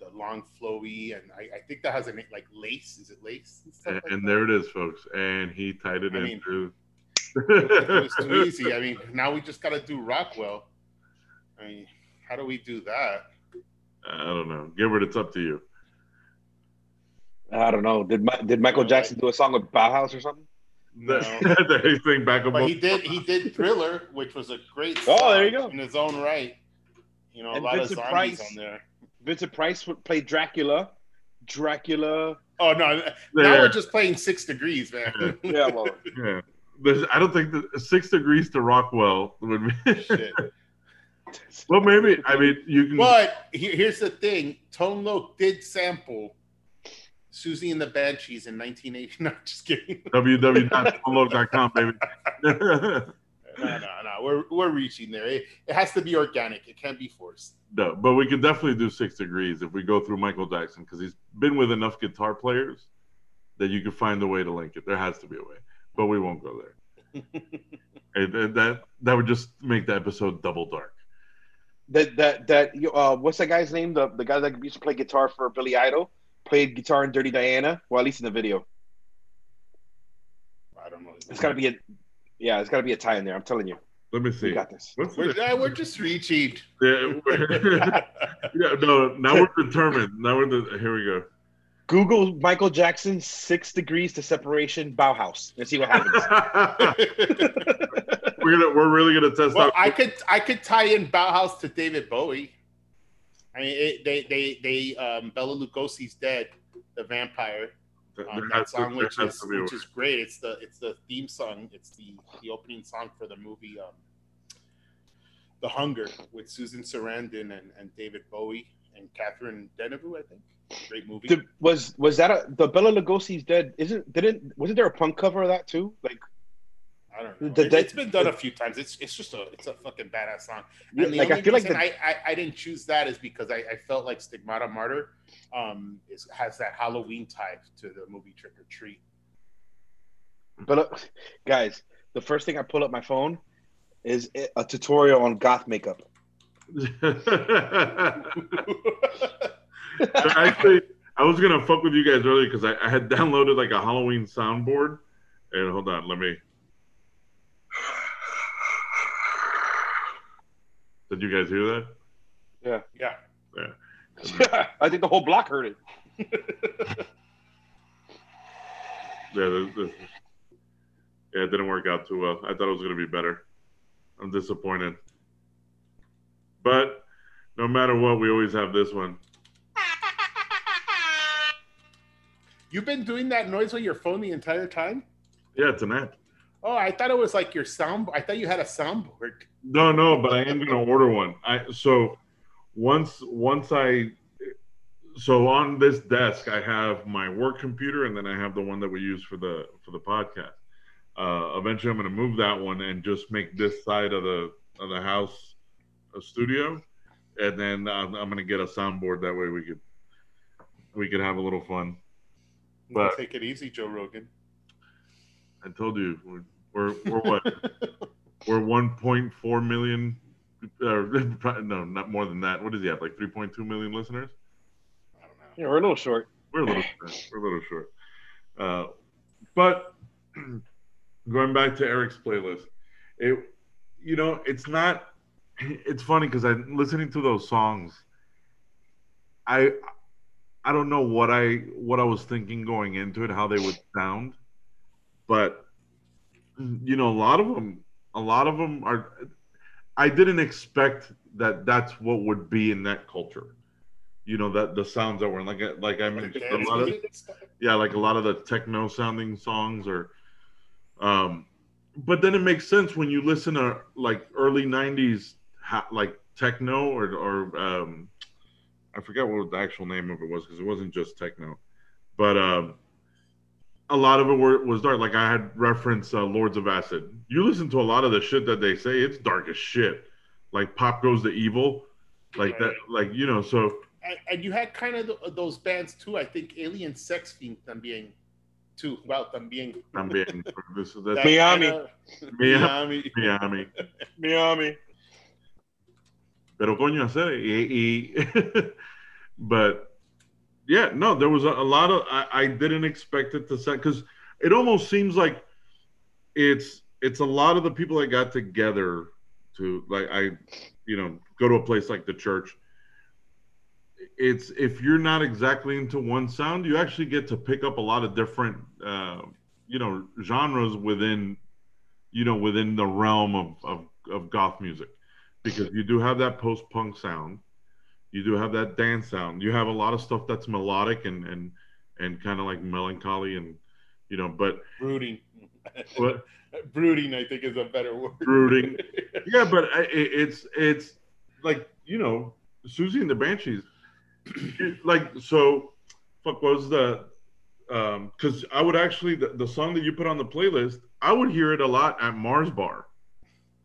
the long flowy and I, I think that has a name like lace. Is it lace? And, stuff and, like and that? there it is, folks. And he tied it I in mean, through. it was too (laughs) easy. I mean, now we just got to do Rockwell. I mean, how do we do that? I don't know, Gilbert. It's up to you. I don't know. Did Mi- did Michael Jackson do a song with Bauhaus or something? No. (laughs) the thing back But he did. He did Thriller, which was a great. Oh, song there you go. In his own right, you know, a And lot Vincent of zombies Price. on there. Vincent Price would play Dracula. Dracula. Oh no! Now There. we're just playing Six Degrees, man. (laughs) Yeah, well, Yeah. There's, I don't think the six degrees to Rockwell would be. Shit. (laughs) well, maybe. I mean, you can. But here's the thing: Tone Loc did sample Siouxsie and the Banshees in 1980. (laughs) No, just kidding. www.download.com, baby. (laughs) (laughs) No, no, no. We're we're reaching there. It, it has to be organic. It can't be forced. no, but we could definitely do six degrees if we go through Michael Jackson because he's been with enough guitar players that you could find a way to link it. There has to be a way, but we won't go there. And- and that that would just make the episode double dark. that that that uh, what's that guy's name? The the guy that used to play guitar for Billy Idol played guitar in Dirty Diana. Well, at least in the video, I don't know. it's got to be a yeah, it's got to be a tie in there. I'm telling you, Let me you see. got this. What's We're, the, we're just reaching. yeah, (laughs) yeah, no, now we're determined. Now we're the, here we go. Google Michael Jackson six degrees to separation Bauhaus and see what happens. (laughs) (laughs) we're gonna we're really gonna test well, out. I could I could tie in Bauhaus to David Bowie. I mean, it, they they they um, Bela Lugosi's dead, the vampire. Um, that song, there which is to be a which is great. It's the it's the theme song. It's the the opening song for the movie um, The Hunger with Susan Sarandon and, and David Bowie and Catherine Deneuve, I think. Great movie. Did- was was that a the Bela Lugosi's dead? Isn't didn't wasn't there a punk cover of that too? Like I don't know. the- It, the- has been done a few times. It's it's just a it's a fucking badass song. And the like, I only feel like the- I, I, I didn't choose that is because I, I felt like Stigmata Martyr um is, has that Halloween tie to the movie Trick or Treat. Bella, guys, the first thing I pull up my phone is a tutorial on goth makeup. (laughs) Actually, I was gonna fuck with you guys earlier because I, I had downloaded like a Halloween soundboard. And hold on, let me. Did you guys hear that? yeah. Yeah. Yeah. (laughs) I think the whole block heard it. (laughs) Yeah, this, this, yeah, it didn't work out too well. I thought it was gonna be better. I'm disappointed. But no matter what, we always have this one. You've been doing that noise with your phone the entire time? Yeah, it's an app. Oh, I thought it was like your sound. I thought you had a soundboard. No, no, but I am gonna order one. I so once once I so on this desk I have my work computer and then I have the one that we use for the for the podcast. Uh, eventually, I'm gonna move that one and just make this side of the of the house a studio, and then I'm, I'm gonna get a soundboard. That way we could we could have a little fun. But- Take it easy, Joe Rogan. I told you we're we're, we're what (laughs) we're 1.4 million. Uh, (laughs) no, not more than that. What does he have? Like 3.2 million listeners. I don't know. Yeah, we're a little short. We're a little short. We're a little short. Uh, but (clears throat) going back to Eric's playlist, it you know it's not. It's funny because I'm listening to those songs. I I don't know what I what I was thinking going into it, how they would sound, but you know a lot of them, a lot of them are. I didn't expect that that's what would be in that culture. You know that the sounds that were like like I mentioned a lot of music and stuff? yeah like a lot of the techno sounding songs or um but then it makes sense when you listen to like early 90s ha- like techno or or um i forget what the actual name of it was because it wasn't just techno but um a lot of it were, was dark like i had referenced uh, lords of acid you listen to a lot of the shit that they say it's dark as shit like pop goes to evil like that like you know so And, and you had kind of th- those bands too. I think Alien Sex Fiend también too. Well, también. también (laughs) this, that's That Miami. kinda- Miami. Miami. Miami. Miami. Pero coño hacer y, y (laughs) but yeah, no, there was a, a lot of I, I didn't expect it to sound because it almost seems like it's it's a lot of the people that got together to like I you know go to a place like the church. It's if you're not exactly into one sound, you actually get to pick up a lot of different uh, you know genres within you know within the realm of, of, of goth music because you do have that post punk sound, you do have that dance sound, you have a lot of stuff that's melodic and and and kind of like melancholy and you know, but Brooding. but (laughs) Brooding, I think, is a better word. Brooding. (laughs) yeah, but I, it's it's like you know, Siouxsie and the Banshees, like so. Fuck what was the um because I would actually the, the song that you put on the playlist, I would hear it a lot at Mars Bar.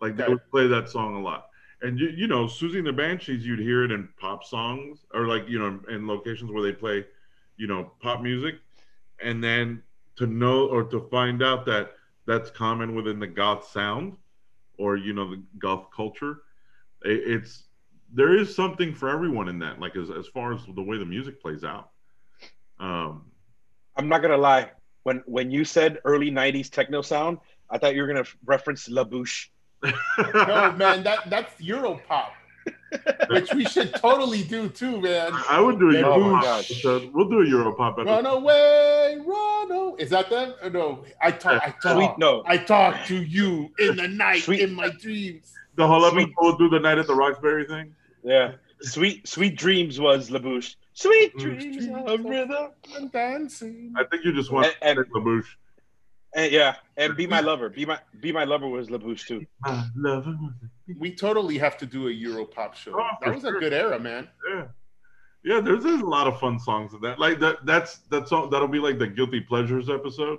Like they would play that song a lot. And you, you know, Siouxsie and the Banshees, you'd hear it in pop songs or like, you know, in locations where they play, you know, pop music. And then to know or to find out that that's common within the goth sound or, you know, the goth culture, it, it's, there is something for everyone in that, like as, as far as the way the music plays out. Um, I'm not gonna lie. When when you said early '90s techno sound, I thought you were gonna reference La Bouche. No, (laughs) man, that that's Europop. which we should totally do too, man. I would do a Oh my Europop We'll do a Europop episode. Run away, run away. Is that them? Or no, I talk. I talk. Sweet no. I talk to you in the night, Sweet- in my dreams. The whole episode Sweet. we'll do the night at the Roxbury thing. Yeah. Sweet Sweet Dreams was LaBouche. Sweet Mm. Dreams of rhythm. And dancing. I think you just want And- to and- take LaBouche. And yeah, and Be My Lover. Be My Be My Lover was LaBouche too. My lover. We totally have to do a Europop show. Oh, that was sure. a good era, man. Yeah. Yeah, there's there's a lot of fun songs in that. Like that that's that's all that'll be like the guilty pleasures episode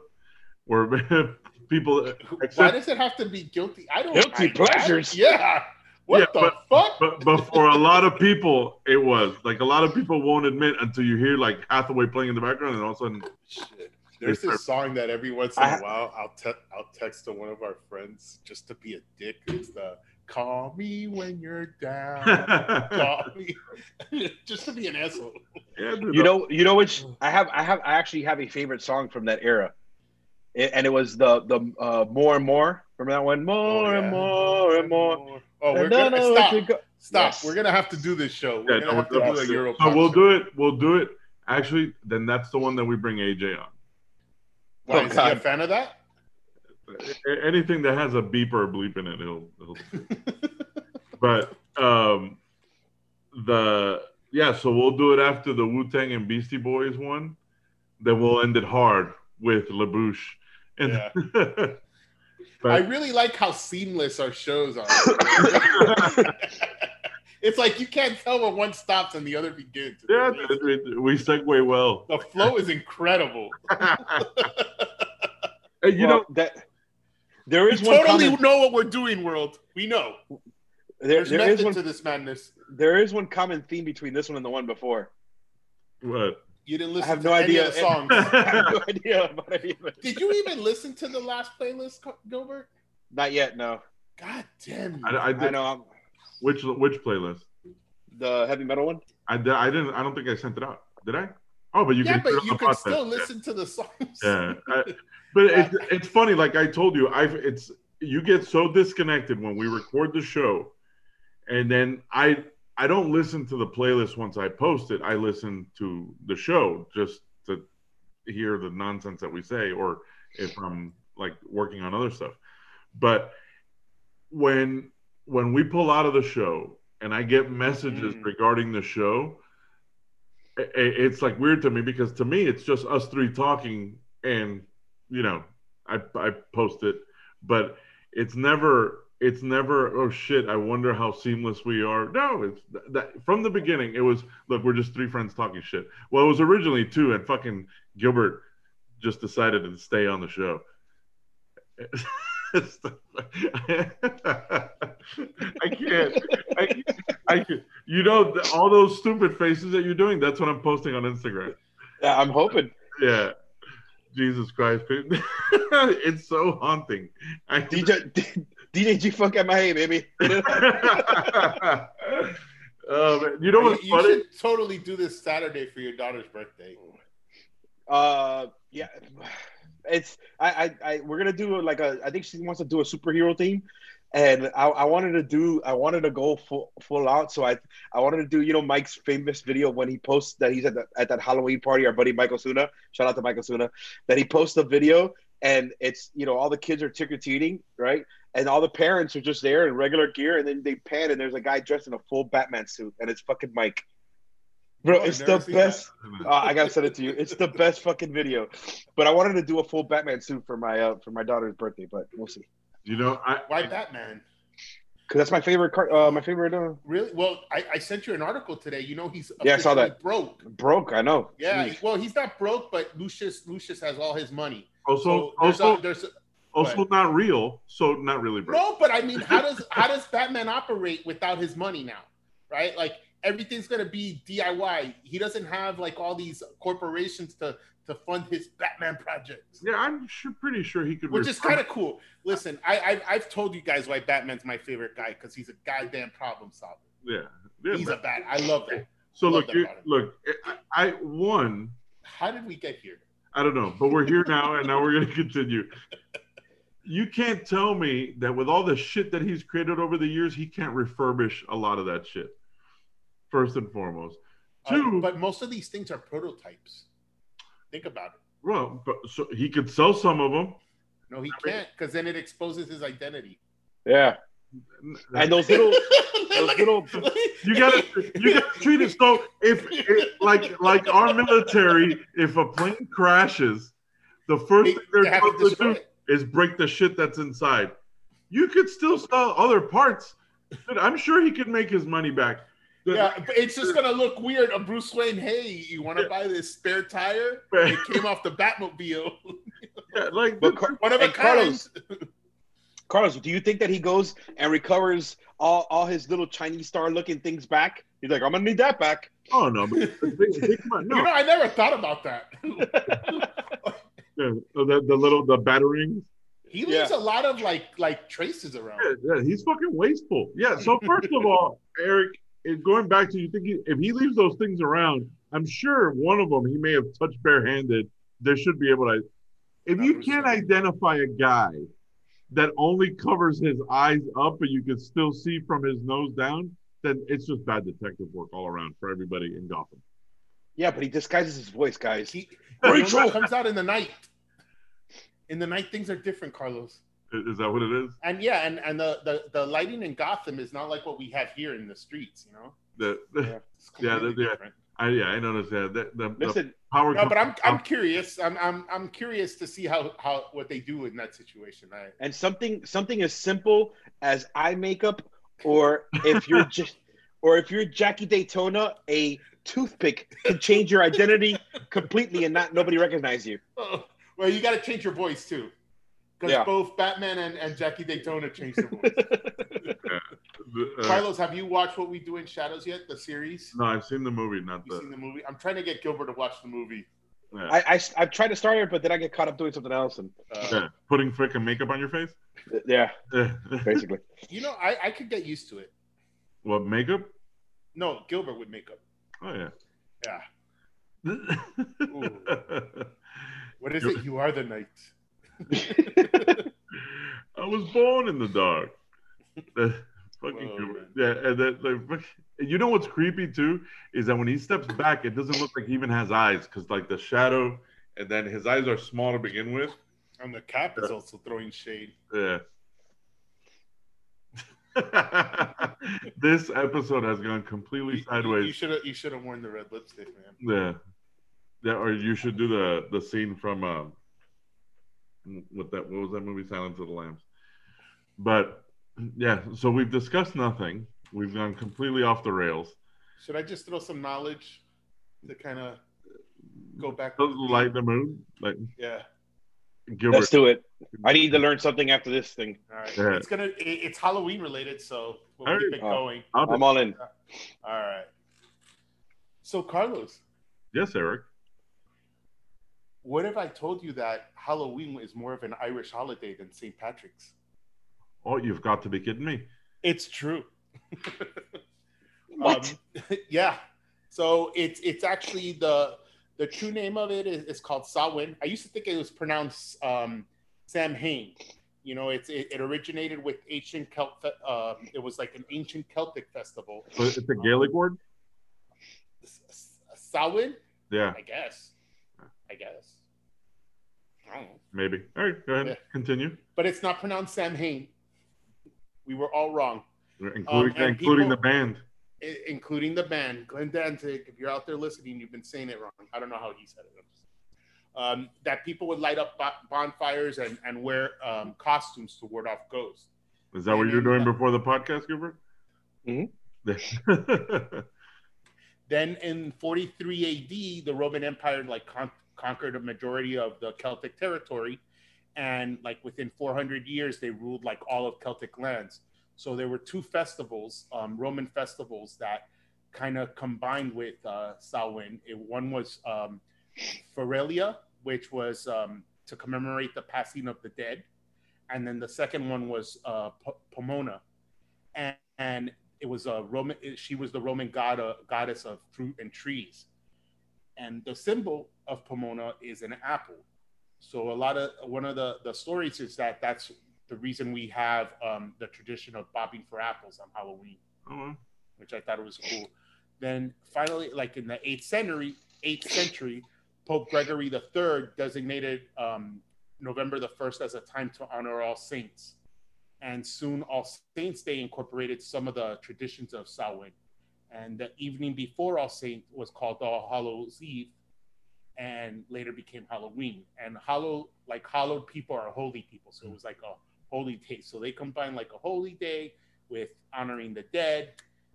where (laughs) people Why does it have to be guilty? I don't. Guilty I- pleasures? Yeah. What Yeah, the but- fuck? but but for a lot of people it was like a lot of people won't admit until you hear like Haddaway playing in the background and all of a sudden Shit. There's Yes, this song that every once in a while I'll te- I'll text to one of our friends just to be a dick. It's the call me when you're down. (laughs) call me (laughs) just to be an asshole. You know, you know which I have. I have. I actually have a favorite song from that era, It- and it was the the uh, more and more. Remember that one? More and more and more. Oh, we're gonna stop. go- Stop. Yes. We're gonna have to do this show. We're Yeah, gonna have to do a Euro. so we'll do it we'll do it actually then that's the one that we bring AJ on. Why Oh, is he a fan of that? Anything that has a beep or a bleep in it, he'll, he'll (laughs) but um the yeah, so we'll do it after the Wu Tang and Beastie Boys one. Then we'll end it hard with LaBouche. And Yeah. (laughs) I really like how seamless our shows are. (laughs) it's like you can't tell when one stops and the other begins. yeah, it- it- we segue well. The flow is incredible. (laughs) Hey, you Well, know, that there We one totally common, know what we're doing, world. We know. there, There's there is method one to this madness. there is one common theme between this one and the one before. what? You didn't listen I have to no any idea. of the songs. (laughs) I have no idea about any of it. Did you even listen to the last playlist, Gilbert? Not yet. No, God damn you. I, I I know. I'm, which which playlist? the heavy metal one. I, did, I didn't. I don't think I sent it out. Did I? Oh, but you yeah, can. hear it but you can podcast. still Yeah. listen to the songs. Yeah, I, (laughs) but it's it's funny. Like I told you, I've it's you get so disconnected when we record the show, and then I I don't listen to the playlist once I post it. I listen to the show just to hear the nonsense that we say, or if I'm like working on other stuff. But when when we pull out of the show and I get messages Mm. regarding the show, it's like weird to me because to me it's just us three talking and you know I I post it, but it's never it's never oh shit I wonder how seamless we are. No, it's that from the beginning it was look we're just three friends talking shit. Well, it was originally two, and fucking Gilbert just decided to stay on the show. (laughs) I can't. I, I can't. You know all those stupid faces that you're doing. That's what I'm posting on Instagram. Yeah, I'm hoping. Yeah. Jesus Christ. (laughs) it's so haunting. I, (laughs) DJ DJ G Funk at my hey baby. (laughs) Oh, man. you know what's you, funny? should totally do this Saturday for your daughter's birthday. Uh, yeah, it's I, I I we're gonna do like a. I think she wants to do a superhero theme, and I, I wanted to do I wanted to go full full out. So I I wanted to do you know Mike's famous video when he posts that he's at the, at that Halloween party. Our buddy Michael Suna, shout out to Michael Suna, that he posts a video and it's you know all the kids are trick or treating, right? And all the parents are just there in regular gear, and then they pan and there's a guy dressed in a full Batman suit, and it's fucking Mike. Bro, Oh, it's the best. Uh, I gotta send it to you. It's the best fucking video. But I wanted to do a full Batman suit for my uh, for my daughter's birthday, but we'll see. You know, I, Why Batman? Cause that's my favorite car. Uh, my favorite. Uh, Really? Well, I, I sent you an article today. You know he's Yeah, I saw that. broke. broke. I know. Yeah, Jeez. well, he's not broke, but Lucius Lucius has all his money. also, So there's also, a, there's a, also not real. So not really broke. no, but I mean, how does how does Batman operate without his money now? Right? Like everything's gonna be DIY. He doesn't have like all these corporations to to fund his Batman projects. Yeah, I'm sure, pretty sure he could. Which is kind of cool. Listen, I, I I've told you guys why Batman's my favorite guy because he's a goddamn problem solver. Yeah. yeah He's but- a bat. I love that. so love look, that you, about him. look. Eh, I, I one. How did we get here? I don't know, but we're here now, and now we're going (laughs) to continue. You can't tell me that with all the shit that he's created over the years, he can't refurbish a lot of that shit. First and foremost. Uh, Two, but most of these things are prototypes. Think about it. well, but so he could sell some of them. No, he can't because then it exposes his identity. Yeah. And those little (laughs) Look at- little- You gotta you gotta treat it so if, if like like our military, if a plane crashes, the first they, thing they're they have to supposed to do is break the shit that's inside. You could still sell other parts. Dude, I'm sure he could make his money back. Yeah, it's just gonna look weird. A Bruce Wayne, hey, you want to Yeah. buy this spare tire? (laughs) It came off the Batmobile. (laughs) Yeah, like But Car- One of a. Carlos, (laughs) Carlos, do you think that he goes and recovers all, all his little Chinese star looking things back? He's like, I'm gonna need that back. oh no, but think, think about, no, You know, I never thought about that. yeah, oh, the, the little the batarangs. he leaves a lot of like like traces around. Yeah, yeah, he's fucking wasteful. Yeah. So first of all, Eric, it- going back to you think he, if he leaves those things around, I'm sure one of them he may have touched barehanded. They should be able to. If you can't identify a guy that only covers his eyes up, but you can still see from his nose down, then it's just bad detective work all around for everybody in Gotham. Yeah, but he disguises his voice, guys. He Rachel! comes out in the night. In the night, things are different, Carlos. Is, is that what it is? And yeah, and and the, the the lighting in Gotham is not like what we have here in the streets. You know, The, the- (laughs) Yeah. it's (laughs) Yeah, completely yeah. different. I, yeah, I noticed that. The, the, the Listen, power. No, but I'm I'm curious. I'm I'm I'm curious to see how how what they do in that situation. I, and something something as simple as eye makeup, or if you're (laughs) just, or if you're Jackie Daytona, a toothpick can change your identity completely and not nobody recognize you. Oh, well, you got to change your voice too, because Yeah. both Batman and, and Jackie Daytona changed their voice. the- uh, (laughs) Carlos, have you watched What We Do in Shadows yet? The series. no, I've seen the movie, not the. seen the movie? I'm trying to get Gilbert to watch the movie. Yeah. I, I I've tried to start it, but then I get caught up doing something else, and Uh, yeah. Putting freaking makeup on your face? yeah, Yeah. (laughs) basically. You know, I, I could get used to it. what, makeup? No, Gilbert with makeup. Oh, yeah. Yeah. (laughs) What is Gil- it? You are the night. I was born in the dark. The fucking Whoa, yeah, and then like, you know what's creepy too is that when he steps back, it doesn't look like he even has eyes because like the shadow, and then his eyes are small to begin with. And the cap is also throwing shade. Yeah. (laughs) this episode has gone completely You- sideways. You should have you should have worn the red lipstick, man. Yeah, yeah. Or you should do the the scene from um, what that what was that movie Silence of the Lambs? But yeah, so we've discussed nothing. We've gone completely off the rails. Should I just throw some knowledge to kind of go back? Does light the moon like Yeah. Gilbert. Let's do it. I need to learn something after this thing. All right. Yeah. It's gonna. it- It's Halloween related, so we'll All keep right. it going. I'll- I'm all in. All right. So Carlos, yes, Eric. What if I told you that Halloween is more of an Irish holiday than St. Patrick's? Oh, you've got to be kidding me. It's true. (laughs) What? Um, (laughs) yeah. So it's it's actually the the true name of it is, is called Samhain. I used to think it was pronounced um, Samhain. You know, it's it, it originated with ancient Celt. fe- Um, it was like an ancient Celtic festival. So it's a Gaelic word. S- S- Samhain, Yeah, I guess. I guess. I don't know. maybe. All right, go ahead. Yeah. Continue. But it's not pronounced Samhain. We were all wrong. Including Um, including people- the band. including the band Glenn Danzig. If you're out there listening, you've been saying it wrong. I don't know how he said it. I'm Um, that people would light up bonfires and, and wear um, costumes to ward off ghosts. Is that what you're then- doing before the podcast, Gilbert? Mhm. (laughs) Then in 43 AD, the Roman Empire like con- conquered a majority of the Celtic territory, and like within 400 years, they ruled like all of Celtic lands. So there were two festivals, um, Roman festivals that kind of combined with uh, Samhain. It, one was um, Feralia, which was um, to commemorate the passing of the dead, and then the second one was uh, P- Pomona, and, and it was a Roman. She was the Roman god, uh, goddess of fruit and trees, and the symbol of Pomona is an apple. So a lot of one of the the stories is that that's the reason we have um, the tradition of bobbing for apples on Halloween well. which I thought was cool. Then finally, like in the eighth century, eighth century, Pope Gregory III designated um, November the first as a time to honor all saints, and soon All Saints Day incorporated some of the traditions of Samhain. And the evening before All Saints was called All Hallows Eve, and later became Halloween. And hollow, like hallowed people are holy people, so it was like a holy day. So they combined like a holy day with honoring the dead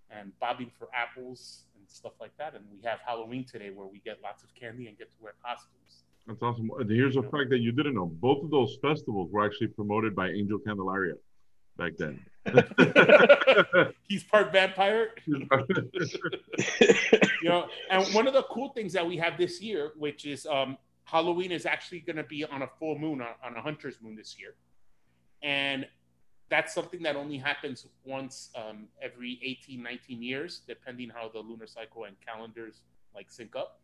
and bobbing for apples and stuff like that. And we have Halloween today where we get lots of candy and get to wear costumes. That's awesome. And Here's a fact that you didn't know. Both of those festivals were actually promoted by Angel Candelaria back then. (laughs) He's part vampire. (laughs) you know, and one of the cool things that we have this year, which is um, Halloween, is actually going to be on a full moon, on, on a hunter's moon this year, and that's something that only happens once um, every 18, 19 years, depending how the lunar cycle and calendars like sync up,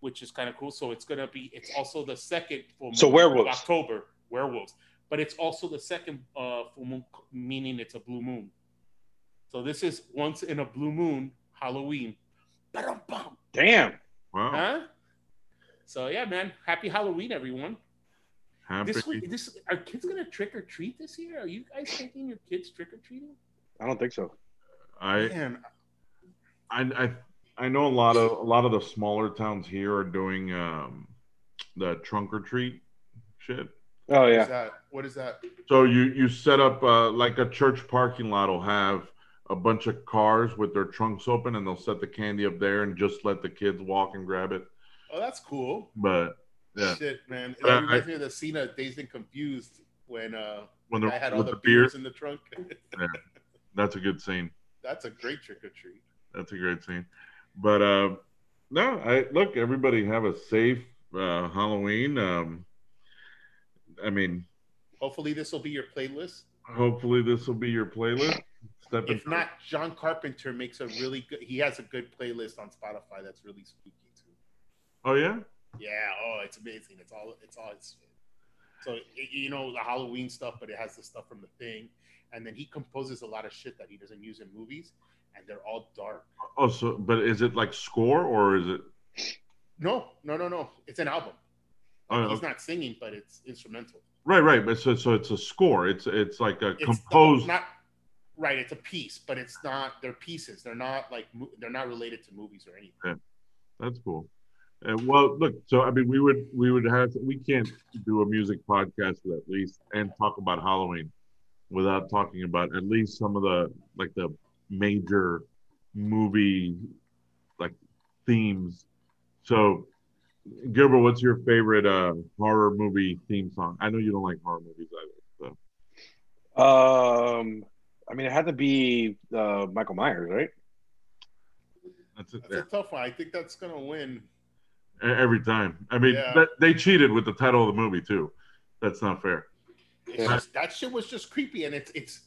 which is kind of cool. So it's going to be. It's also the second full moon So werewolves. October werewolves, but it's also the second uh, full moon, meaning it's a blue moon. So this is once in a blue moon Halloween. Ba-dum-bum. Damn. wow. Huh? So yeah, man. Happy Halloween, everyone. Happy. This week, this are kids gonna trick or treat this year? Are you guys taking your kids trick or treating? I don't think so. I, Man, I I I know a lot of a lot of the smaller towns here are doing um the trunk or treat shit. Oh what yeah. is that? What is that? So you you set up uh, like a church parking lot will have a bunch of cars with their trunks open and they'll set the candy up there and just let the kids walk and grab it. Oh, that's cool. But yeah, Shit, man. It Uh, reminds me of the scene of Dazed and Confused when uh when I had all with the, the beer, beers in the trunk. (laughs) yeah, that's a good scene. that's a great trick or treat. That's a great scene. But uh, no, I look. Everybody have a safe uh, Halloween. Um, I mean, Hopefully, this will be your playlist. hopefully this will be your playlist. Step If not, John Carpenter makes a really good. He has a good playlist on Spotify that's really spooky too. oh yeah, Yeah. Oh, it's amazing. It's all. It's all. It's, so it, you know the Halloween stuff, but it has the stuff from the thing, and then he composes a lot of shit that he doesn't use in movies, and they're all dark. oh so but is it like score or is it? No, no, no, no. It's an album. Oh, He's not singing, but it's instrumental. Right, right. But so so it's a score. It's it's like a It's composed. not right. It's a piece, but it's not. They're pieces. They're not like they're not related to movies or anything. That's cool. Uh, well, look. So I mean, we would we would have we can't do a music podcast at least and talk about Halloween without talking about at least some of the like the major movie like themes. So, Gilbert, what's your favorite uh, horror movie theme song? I know you don't like horror movies either. So. Um, I mean, it had to be uh, Michael Myers, right? That's it. That's a tough one. I think that's gonna win. Every time. I mean, Yeah. that, they cheated with the title of the movie too. That's not fair. It's Yeah. just, that shit was just creepy, and it's it's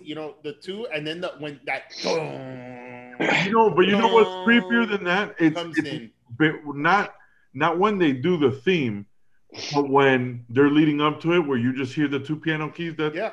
you know the two, and then the when that dong You know, but you know what's creepier than that? It's, comes it's in. but not not when they do the theme, but when they're leading up to it, where you just hear the two piano keys. That Yeah,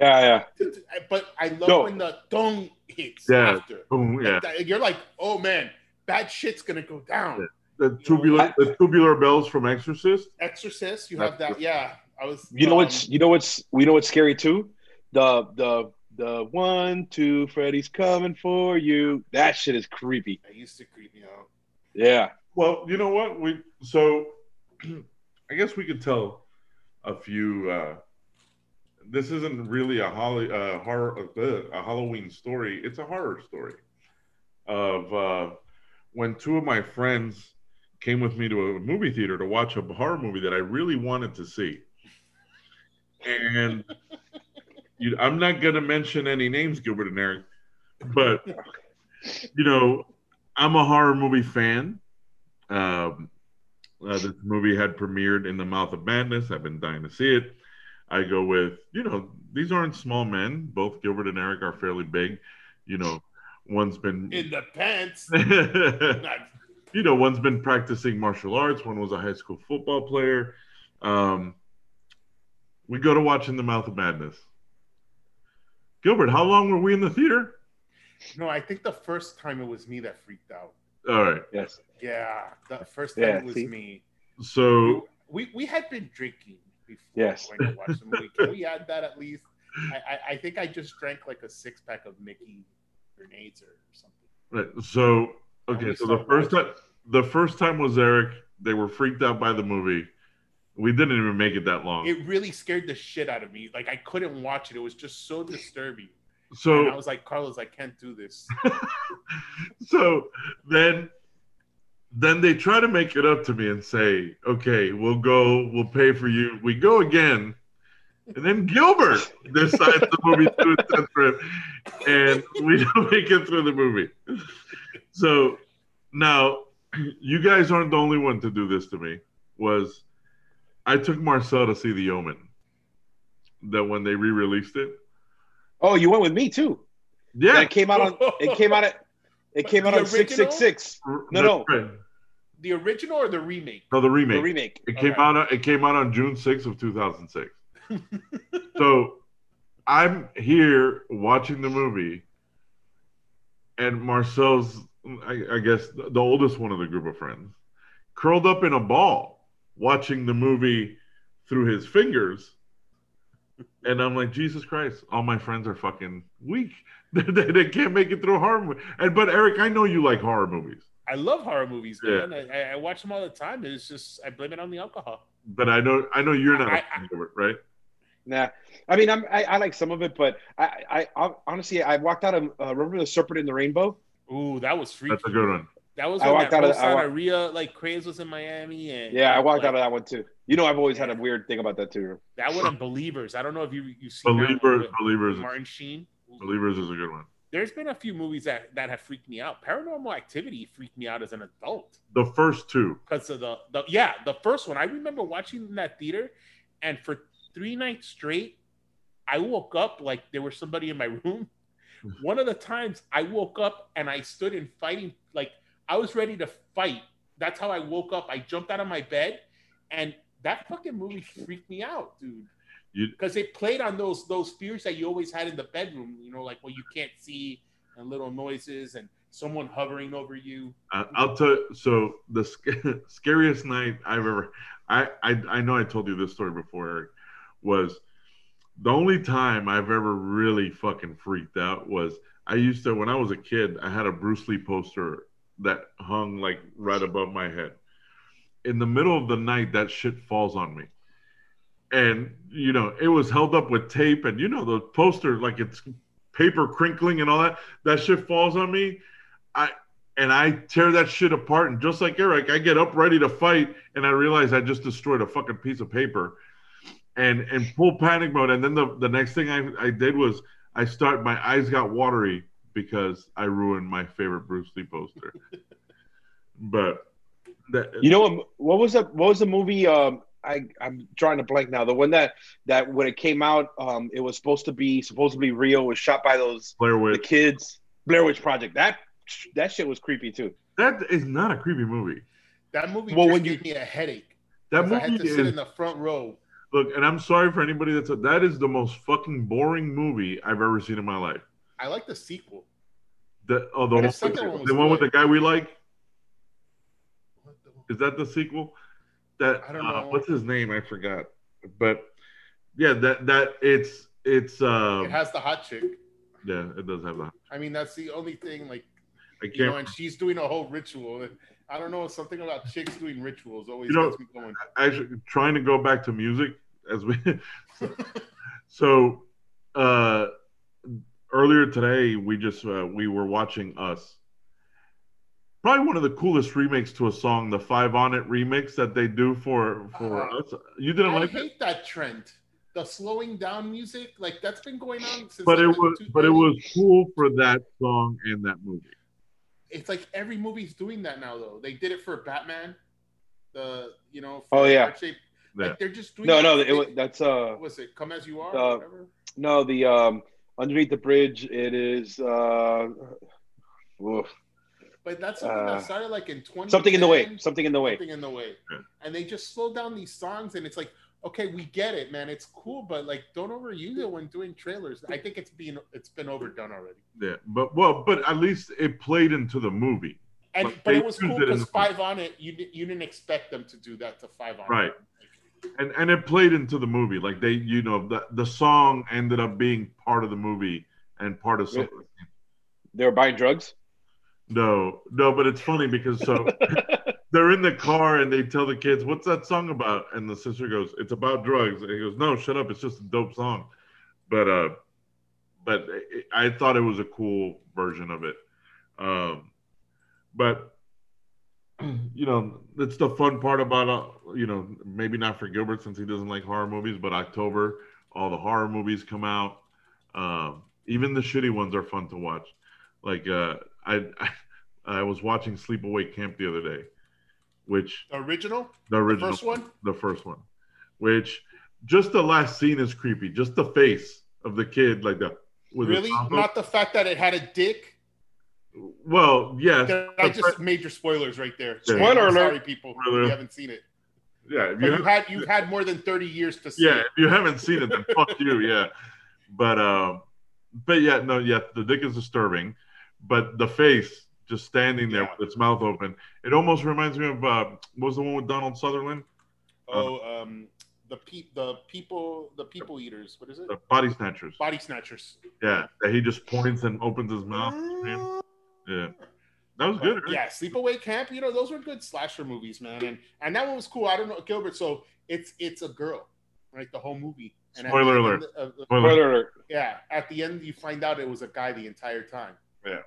Yeah, yeah. but I love No. when the dong hits Yeah. after. boom, yeah, Like you're like, oh man, bad shit's gonna go down. the tubular the tubular bells from Exorcist. Exorcist, you have that. Yeah, I was. You know um, what's you know what's we know what's scary too? The the the one two Freddy's coming for you. That shit is creepy. It used to creep me out. Yeah. Well, you know what? We so (clears throat) I guess we could tell a few. Uh, this isn't really a holly, uh, horror, a Halloween story. It's a horror story of uh, when two of my friends came with me to a movie theater to watch a horror movie that I really wanted to see, and (laughs) you, I'm not going to mention any names, Gilbert and Eric, but you know, I'm a horror movie fan. Um, uh, this movie had premiered in the Mouth of Madness. I've been dying to see it. I go with, you know, these aren't small men. Both Gilbert and Eric are fairly big. You know, one's been, In the pants. (laughs) you know, one's been practicing martial arts. One was a high school football player. Um, we go to watch In the Mouth of Madness. Gilbert, how long were we in the theater? No, I think the first time it was me that freaked out. All right. Yes. Yeah, the first time Yeah, it was see? me. So We we had been drinking before Yes. going to watch the movie. Can we add that at least? I, I, I think I just drank like a six pack of Mickey grenades or something. right, so okay. So the start first time, the first time was Eric. They were freaked out by the movie. We didn't even make it that long. It really scared the shit out of me. Like I couldn't watch it. It was just so disturbing. And I was like, Carlos, I can't do this. (laughs) so then then they try to make it up to me and say, "Okay, we'll go. We'll pay for you." We go again, and then Gilbert (laughs) decides the movie too intense for and we don't (laughs) make it through the movie. So now, you guys aren't the only one to do this to me. Was I took Marcel to see The Omen? That when they re-released it, Oh, you went with me too. yeah, Yeah. It came out on. It came out at. It (laughs) came out The on six original? six six. No, no. right. The original or the remake? No, the remake. The remake. remake. It came Okay. out. On, it came out on June sixth of two thousand six. (laughs) so, I'm here watching the movie, and Marcel's, I, I guess, the oldest one of the group of friends, curled up in a ball watching the movie through his fingers. And I'm like, Jesus Christ! All my friends are fucking weak. (laughs) they, they, they can't make it through a horror movie. And but Eric, I know you like horror movies, I love horror movies, Yeah. man. I, I- I watch them all the time. It's just I blame it on the alcohol. but I know I know you're not a I- fan of it, right? Nah, I mean, I'm, I, I like some of it, but I, I, I honestly, I walked out of. Uh, remember the Serpent and the Rainbow? Ooh, that was freaky. That's a good one. That was I when walked that out of- I wa- Rosanna like craze was in Miami, and Yeah, I walked like, out of that one too. You know, I've always had a weird thing about that too. that one and Believers. I don't know if you you seen that one Believers, believers, Martin Sheen. believers is a good one. There's been a few movies that that have freaked me out. Paranormal Activity freaked me out as an adult The first two, because of the the yeah the first one. I remember watching in that theater, and for three nights straight, I woke up like there was somebody in my (laughs) room. One of the times I woke up and I stood in fighting like I was ready to fight. That's how I woke up. I jumped out of my bed, and that fucking movie freaked me out, dude. Because it played on those those fears that you always had in the bedroom. You know, like what you can't see and little noises and someone hovering over you. I, I'll tell. You, so the sc- (laughs) scariest night I've ever. I, I I know I told you this story before, Eric. Was the only time I've ever really fucking freaked out was I used to when I was a kid. I had a Bruce Lee poster that hung like right above my head. In the middle of the night, that shit falls on me. And you know, it was held up with tape, and you know, the poster, like it's paper crinkling and all that. That shit falls on me. I and I tear that shit apart. And just like Eric, I get up ready to fight, and I realize I just destroyed a fucking piece of paper, and and full panic mode. And then the the next thing I I did was I start my eyes got watery because I ruined my favorite Bruce Lee poster. (laughs) but that You know what? What was the what was the movie? Um, I I'm drawing a blank now. The one that that when it came out, um, it was supposed to be supposedly real. Was shot by those Blair the Witch. kids. Blair Witch Project. That that shit was creepy too. That is not a creepy movie. That movie Well, just when you- gave me a headache. That 'cause I had movie to sit is in the front row. look, and I'm sorry for anybody that's that is the most fucking boring movie I've ever seen in my life. I like the sequel. The oh the But the one the one with the guy we like. Is that the sequel? That I don't uh, know. what's his name? I forgot. But yeah, that that it's it's uh It has the hot chick. yeah, it does have that. I mean, that's the only thing. Like I you know, can't and she's doing a whole ritual. And I don't know, something about chicks doing rituals always You know- gets me going. actually trying to go back to music as we (laughs) so uh earlier today we just uh, we were watching us probably one of the coolest remakes to a song the five on it remix that they do for for Uh, us you didn't I like it hate that trend. The slowing down music, like that's been going on since. but like, it was but it was cool for that song and that movie It's like every movie's doing that now, though. They did it for Batman. The you know. Oh, yeah. heart shape. Yeah. Like they're just doing. No, that. no, it was that's uh what was it? Come as you are. Uh, or whatever. no the um underneath the bridge. It is uh oof. But that's something uh, that started like in 20. something in the way. Something in the way. Something in the way. And they just slow down these songs, and it's like, okay, we get it, man. It's cool, but like, don't overuse it when doing trailers. I think it's been it's been overdone already. Yeah, but well, but at least it played into the movie. And But but it was cool because five on it. You you didn't expect them to do that to five on Right. It. and and it played into the movie like they you know the the song ended up being part of the movie and part of something They were buying drugs. No no but it's funny because so (laughs) they're in the car and they tell the kids what's that song about? And the sister goes it's about drugs. And he goes no shut up. It's just a dope song. But uh but i I thought it was a cool version of it. Um but you know it's the fun part about uh, you know maybe not for gilbert since he doesn't like horror movies but october all the horror movies come out. Um even the shitty ones are fun to watch. Like uh i i, I was watching sleepaway camp the other day which The original, the original, the original first one. the first one, which just the last scene is creepy. Just the face of the kid, like the with Really, not the fact that it had a dick. Well, yes, I just major spoilers right there. Yeah. Spoiler I'm alert. Sorry, people, if Spoiler. you haven't seen it. yeah. If But you you have, had you've had more than thirty years to see. yeah, it. if you haven't seen it, then fuck you, yeah. But um, but yeah, no, yeah, the dick is disturbing, but the face just standing there Yeah. with its mouth open, it almost reminds me of uh, what was the one with Donald Sutherland, Oh, um, the pe- the people the people eaters. What is it? the Body Snatchers. Body snatchers. Yeah, that he just points and opens his mouth. Yeah, that was good. right? Yeah, Sleepaway Camp. You know, those were good slasher movies, man. And and that one was cool. I don't know, Gilbert. So it's it's a girl, right? The whole movie. And Spoiler alert. end of the- Spoiler. Spoiler alert. yeah, at the end you find out it was a guy the entire time. Yeah.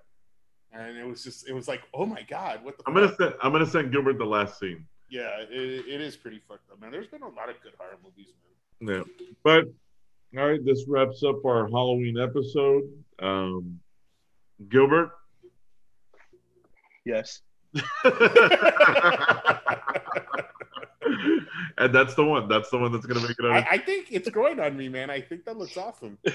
And it was just it was like, oh my god, what the I'm gonna send I'm gonna send Gilbert the last scene. Yeah, it, it is pretty fucked up, man. There's been a lot of good horror movies, man. Yeah. But all right, this wraps up our Halloween episode. Um Gilbert. Yes. (laughs) and that's the one. That's the one that's gonna make it I. I think it's growing on me, man. I think that looks awesome. (laughs)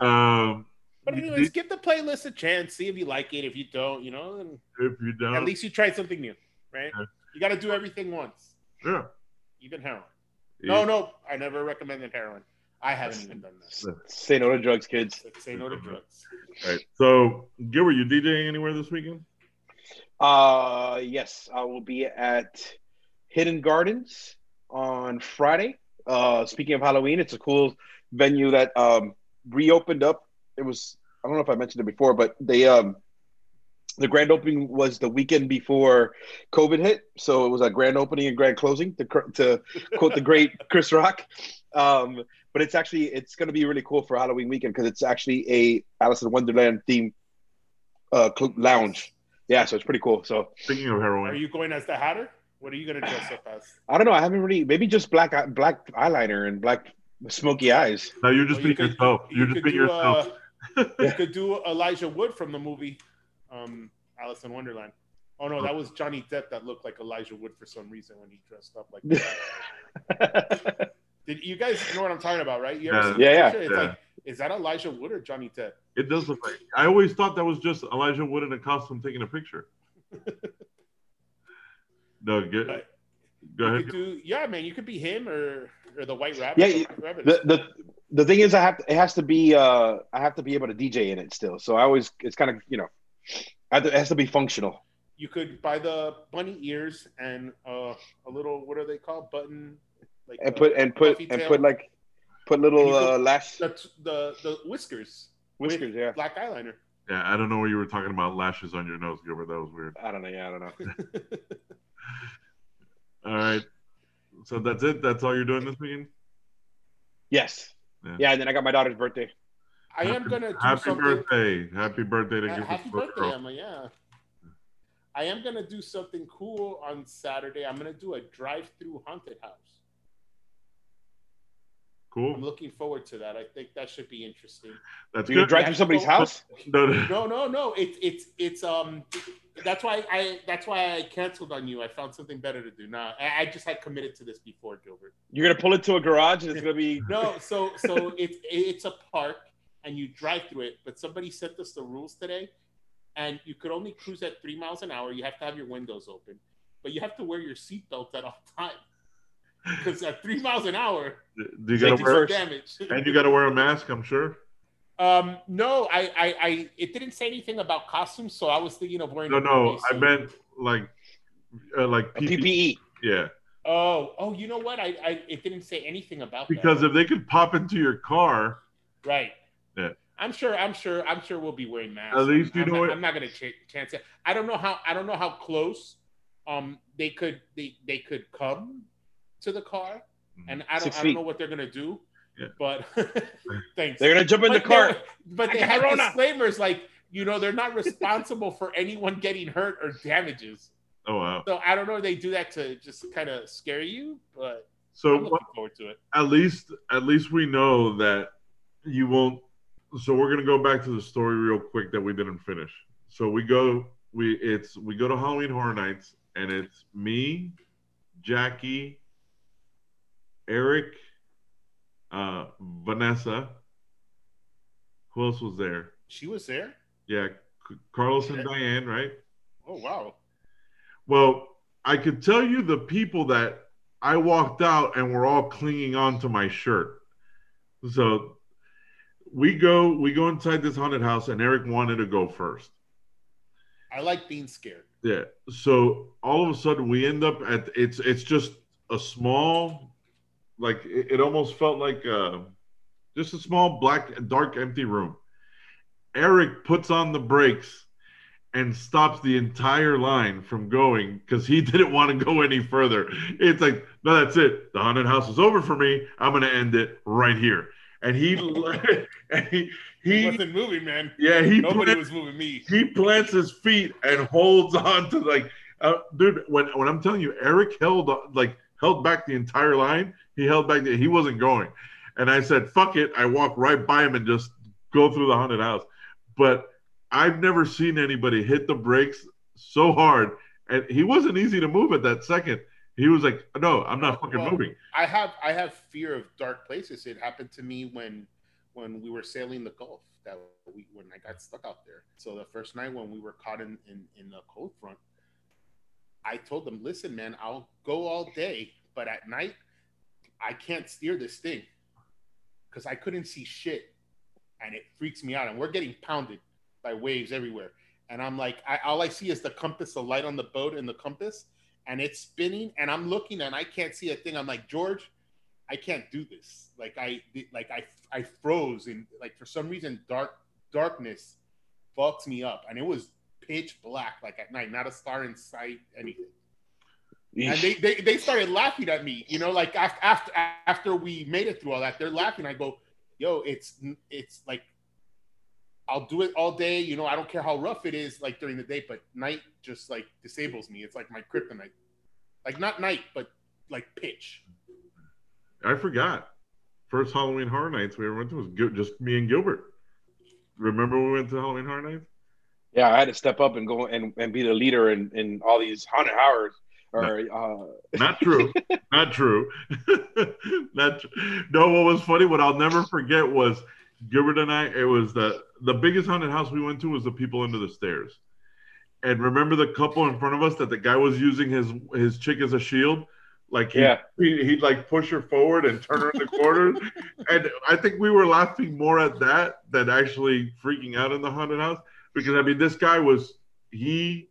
um But anyways, give the playlist a chance. See if you like it. If you don't, you know, and if you don't at least you tried something new, right? Yeah. You got to do everything once, yeah. even heroin. No, no, I never recommended heroin. I haven't even done that. Say no to drugs, kids. Say no to drugs. All right. So Gilbert, you DJing anywhere this weekend? Uh, yes, I will be at Hidden Gardens on Friday. Uh, speaking of Halloween, it's a cool venue that um, reopened up. It was I don't know if I mentioned it before, but they um, the grand opening was the weekend before COVID hit, so it was a grand opening and grand closing to to quote the great (laughs) Chris Rock. Um, but it's actually it's going to be really cool for Halloween weekend because it's actually a Alice in Wonderland theme uh, cl- lounge. Yeah, so it's pretty cool. So Speaking of heroin, Are you going as the Hatter? What are you going to dress up as? (sighs) I don't know. I haven't really. Maybe just black black eyeliner and black smoky eyes. no, you're just Well, you being could- yourself. you You're just could being do, yourself. uh, (laughs) you could do Elijah Wood from the movie um, Alice in Wonderland. Oh no, that was Johnny Depp that looked like Elijah Wood for some reason when he dressed up like that. (laughs) Did you guys know what I'm talking about, right? You ever Yeah. seen Yeah, yeah. It's Yeah. like, is that Elijah Wood or Johnny Depp? It does look like. I always thought that was just Elijah Wood in a costume taking a picture. (laughs) no, get, Right. go ahead. do, yeah, man. You could be him or or the White Rabbit. Yeah, The White Rabbit. the the the thing is, I have to, it has to be uh I have to be able to DJ in it still. So I always it's kind of you know, I to, it has to be functional. you could buy the bunny ears and uh, a little what are they called button like And put and put puffy and put like put little You could- uh, lash the, the the whiskers whiskers. with Yeah, black eyeliner Yeah, I don't know what you were talking about. Lashes on your nose, Gilbert. That was weird. I don't know. Yeah, I don't know. (laughs) All right. So that's it. That's all you're doing this weekend. Yes. Yeah. Yeah. and then I got my daughter's birthday. i am gonna do Happy something birthday! Happy birthday to Uh, Gilbert's happy birthday girl. emma yeah i am gonna do something cool on saturday i'm gonna do a drive-through haunted house i'm looking forward to that. I think that should be interesting. That's You gonna good. drive through somebody's house? No, no. no no no. It's it's it's um that's why i that's why i canceled on you. I found something better to do. Now i, I just had committed to this before gilbert. You're gonna pull it to a garage and it's gonna be no so so it's it's a park and you drive through it but somebody sent us the rules today and you could only cruise at three miles an hour. You have to have your windows open but you have to wear your seatbelt at all (laughs) times because at three miles an hour, Do you gotta wear first. damage. (laughs) and you gotta wear a mask? I'm sure. Um, no, I, I, I, it didn't say anything about costumes, so I was thinking of wearing. No, no, I meant like, uh, like PPE. PPE. Yeah, Oh, oh, you know what? I, I, it didn't say anything about because that. if they could pop into your car, right. Yeah. I'm sure. I'm sure. I'm sure we'll be wearing masks. At least you I'm, know not, it- I'm not gonna ch- chance it. I don't know how. I don't know how close, um, they could they they could come to the car, mm-hmm. and I don't. I don't know what they're gonna do. Yeah. But (laughs) thanks. They're gonna jump in the car. But I they got have Corona. disclaimers like, you know, they're not responsible for anyone getting hurt or damages. oh wow. So I don't know if they do that to just kind of scare you, but So I'm looking forward to it. at least at least we know that you won't so we're gonna go back to the story real quick that we didn't finish so we go we it's we go to halloween horror nights and it's me jackie eric uh vanessa who else was there She was there. yeah C- carlos and diane right Oh wow. well, I could tell you the people that I walked out and were all clinging on to my shirt. So we go we go inside this haunted house and Eric wanted to go first. I like being scared. Yeah. So all of a sudden we end up at it's it's just a small like it, it almost felt like uh just a small black dark empty room. Eric puts on the brakes and stops the entire line from going because he (laughs) didn't want to go any further. It's like, no, that's it. The haunted house is over for me. I'm gonna end it right here. And he (laughs) and he He he wasn't moving, man. yeah, he Nobody plant- was moving me. he plants his feet and holds on to like uh, dude when when i'm telling you eric held on, like held back the entire line. He held back the, he wasn't going. And i said fuck it. I walked right by him and just go through the haunted house. But i've never seen anybody hit the brakes so hard. And he wasn't easy to move at that second. He was like no i'm not fucking Well, moving. I have I have fear of dark places. It happened to me when when we were sailing the Gulf that week when I got stuck out there. So the first night when we were caught in in, in the cold front, I told them, "Listen, man, I'll go all day, but at night I can't steer this thing because I couldn't see shit, and it freaks me out. And we're getting pounded by waves everywhere, and I'm like, I, all I see is the compass, the light on the boat, and the compass." and it's spinning and I'm looking and I can't see a thing. I'm like, George, I can't do this. Like I like I I froze and like for some reason dark darkness fucks me up. And it was pitch black, like at night, not a star in sight, anything. And they, they, they started laughing at me, you know, like after, after after we made it through all that, they're laughing. I go, yo, it's it's like I'll do it all day, you know. I don't care how rough it is, like during the day, but night just like disables me. It's like my kryptonite, like not night, but like pitch. i forgot first halloween horror nights we ever went to was just me and gilbert remember we went to halloween horror nights Yeah, I had to step up and go and, and be the leader in, in all these haunted hours. Or uh, Not true. (laughs) Not true. (laughs) Not tr- no. What was funny? What I'll never forget was Gilbert and I. It was the the biggest haunted house we went to was the people under the stairs. And remember the couple in front of us that the guy was using his his chick as a shield. Like he, Yeah. he, he'd like push her forward and turn her in the corner. (laughs) and I think we were laughing more at that than actually freaking out in the haunted house because I mean this guy was he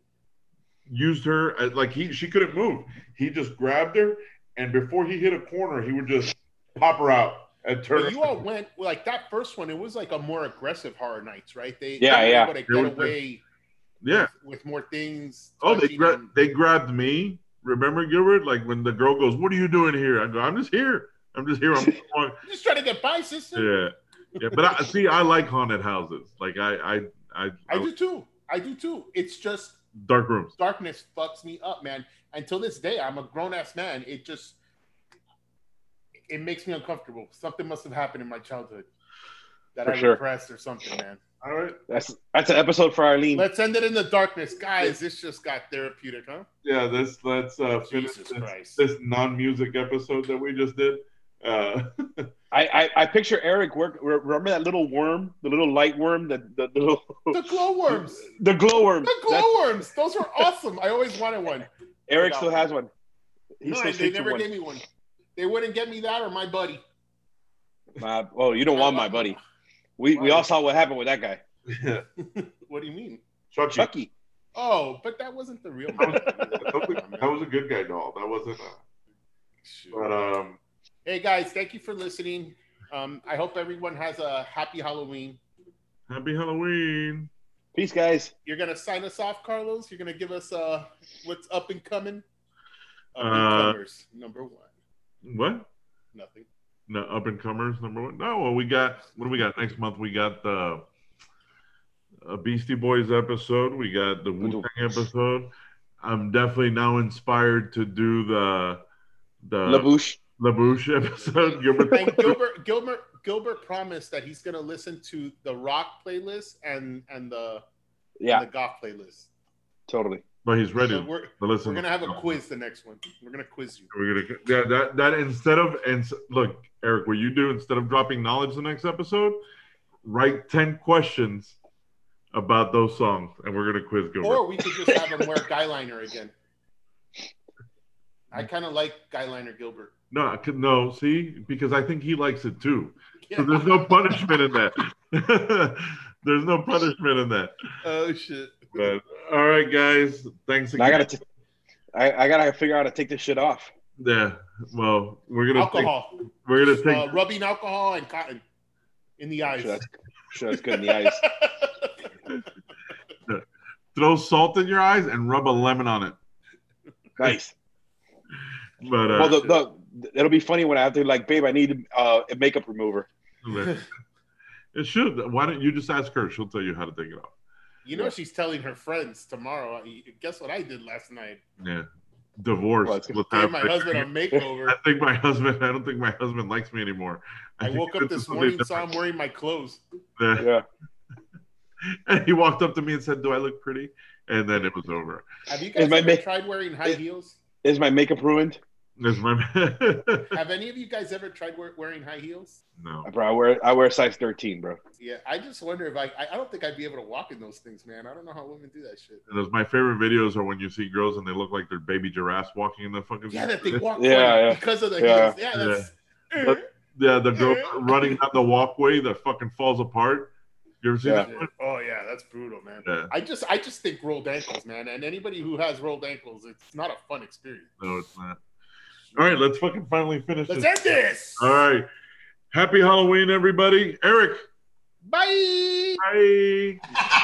used her uh, like he she couldn't move. He just grabbed her and before he hit a corner, he would just pop her out and turn But her. you all went like that first one. It was like a more aggressive horror nights, right? They Yeah, they were yeah. able to There get was- away yeah. with, with more things. Oh, they touching gra- and- they grabbed me. Remember Gilbert? Like when the girl goes, "What are you doing here?" I go, "I'm just here. I'm just here. I'm (laughs) just trying to get by, sister. yeah, yeah." But I see. I like haunted houses. Like I, I, I, I do too. I do too. It's just dark rooms. darkness fucks me up, man. Until this day, I'm a grown ass man. It just it makes me uncomfortable. Something must have happened in my childhood that For I sure. repressed or something, man. All right. that's that's an episode for Arlene. Let's end it in the darkness, guys. This just got therapeutic, huh? Yeah. This let's uh, finish Jesus this, this non-music episode that we just did. Uh, (laughs) I, I I picture Eric work. Remember that little worm, the little light worm, the the, the little The (laughs) glowworms. the glowworm. The That's- glowworms. Those were awesome. I always wanted one. Eric still has one. He no, still they never one. gave me one. They wouldn't get me that or my buddy. My, oh, you don't want my buddy. We we all saw what happened with that guy, Yeah. (laughs) What do you mean? Chucky. Chucky. Oh, but that wasn't the real. That was, that was a- that was a good guy doll. That wasn't. A, but um, Hey guys, thank you for listening. Um, I hope everyone has a happy Halloween. happy Halloween. Peace, guys. You're gonna sign us off, Carlos. You're gonna give us uh what's up and coming. Up and Uh, comers, number one. What? Nothing. No, up and comers number one. No, well, we got what do we got next month? We got the a Beastie Boys episode. We got the Wu Tang episode. I'm definitely now inspired to do the the La Bouche. La Bouche episode. (laughs) Gilbert, And Gilbert Gilbert Gilbert promised that he's gonna listen to the rock playlist and and the Yeah, and the goth playlist. totally. but he's ready So we're listen. we're gonna have a quiz the next one. We're gonna quiz you. We're gonna yeah that that instead of and look Eric, what you do instead of dropping knowledge the next episode, write ten questions about those songs, and we're gonna quiz Gilbert. Or we could just have him wear guyliner again. I kind of like guyliner Gilbert. No, no, see, because I think he likes it too. So there's no punishment in that. (laughs) there's no punishment in that. Oh shit. But all right, guys, thanks And I gotta, t- I, I gotta figure out how to take this shit off. yeah, well, we're gonna take, we're gonna take Uh, rubbing alcohol and cotton in the eyes. Sure, that's, sure, that's good in the eyes. (laughs) throw salt in your eyes and rub a lemon on it. Nice. But uh, Well, the, the, it'll be funny when I have to like, babe, I need uh, a makeup remover. it should. Why don't you just ask her? She'll tell you how to take it off. you know she's telling her friends tomorrow. Guess what I did last night? Yeah, divorce. Well, it's with Gave my happening. husband a (laughs) makeover. I think my husband. I don't think my husband likes me anymore. I think woke up this this is morning, saw him wearing my clothes. Yeah. Yeah. (laughs) And he walked up to me and said, "Do I look pretty?" And then it was over. Have you guys ever ma- tried wearing high is- heels? Is my makeup ruined? That's my Have any of you guys ever tried wear, wearing high heels? no. Bro, I wear I wear size 13, bro. Yeah, I just wonder if I, I I don't think I'd be able to walk in those things, man. I don't know how women do that shit. And those my favorite videos are when you see girls and they look like they're baby giraffes walking in the fucking. Yeah, that they (laughs) walk Yeah, yeah. because of the Yeah. heels. Yeah, that's But- Yeah, the girl running down the walkway that fucking falls apart. You ever seen Yeah. that one? Oh yeah, that's brutal, man. Yeah. I just I just think rolled ankles, man. And anybody who has rolled ankles, it's not a fun experience. No, it's not. All right, let's fucking finally finish this. Let's this. end this. All right. Happy Halloween, everybody. Eric. Bye. Bye.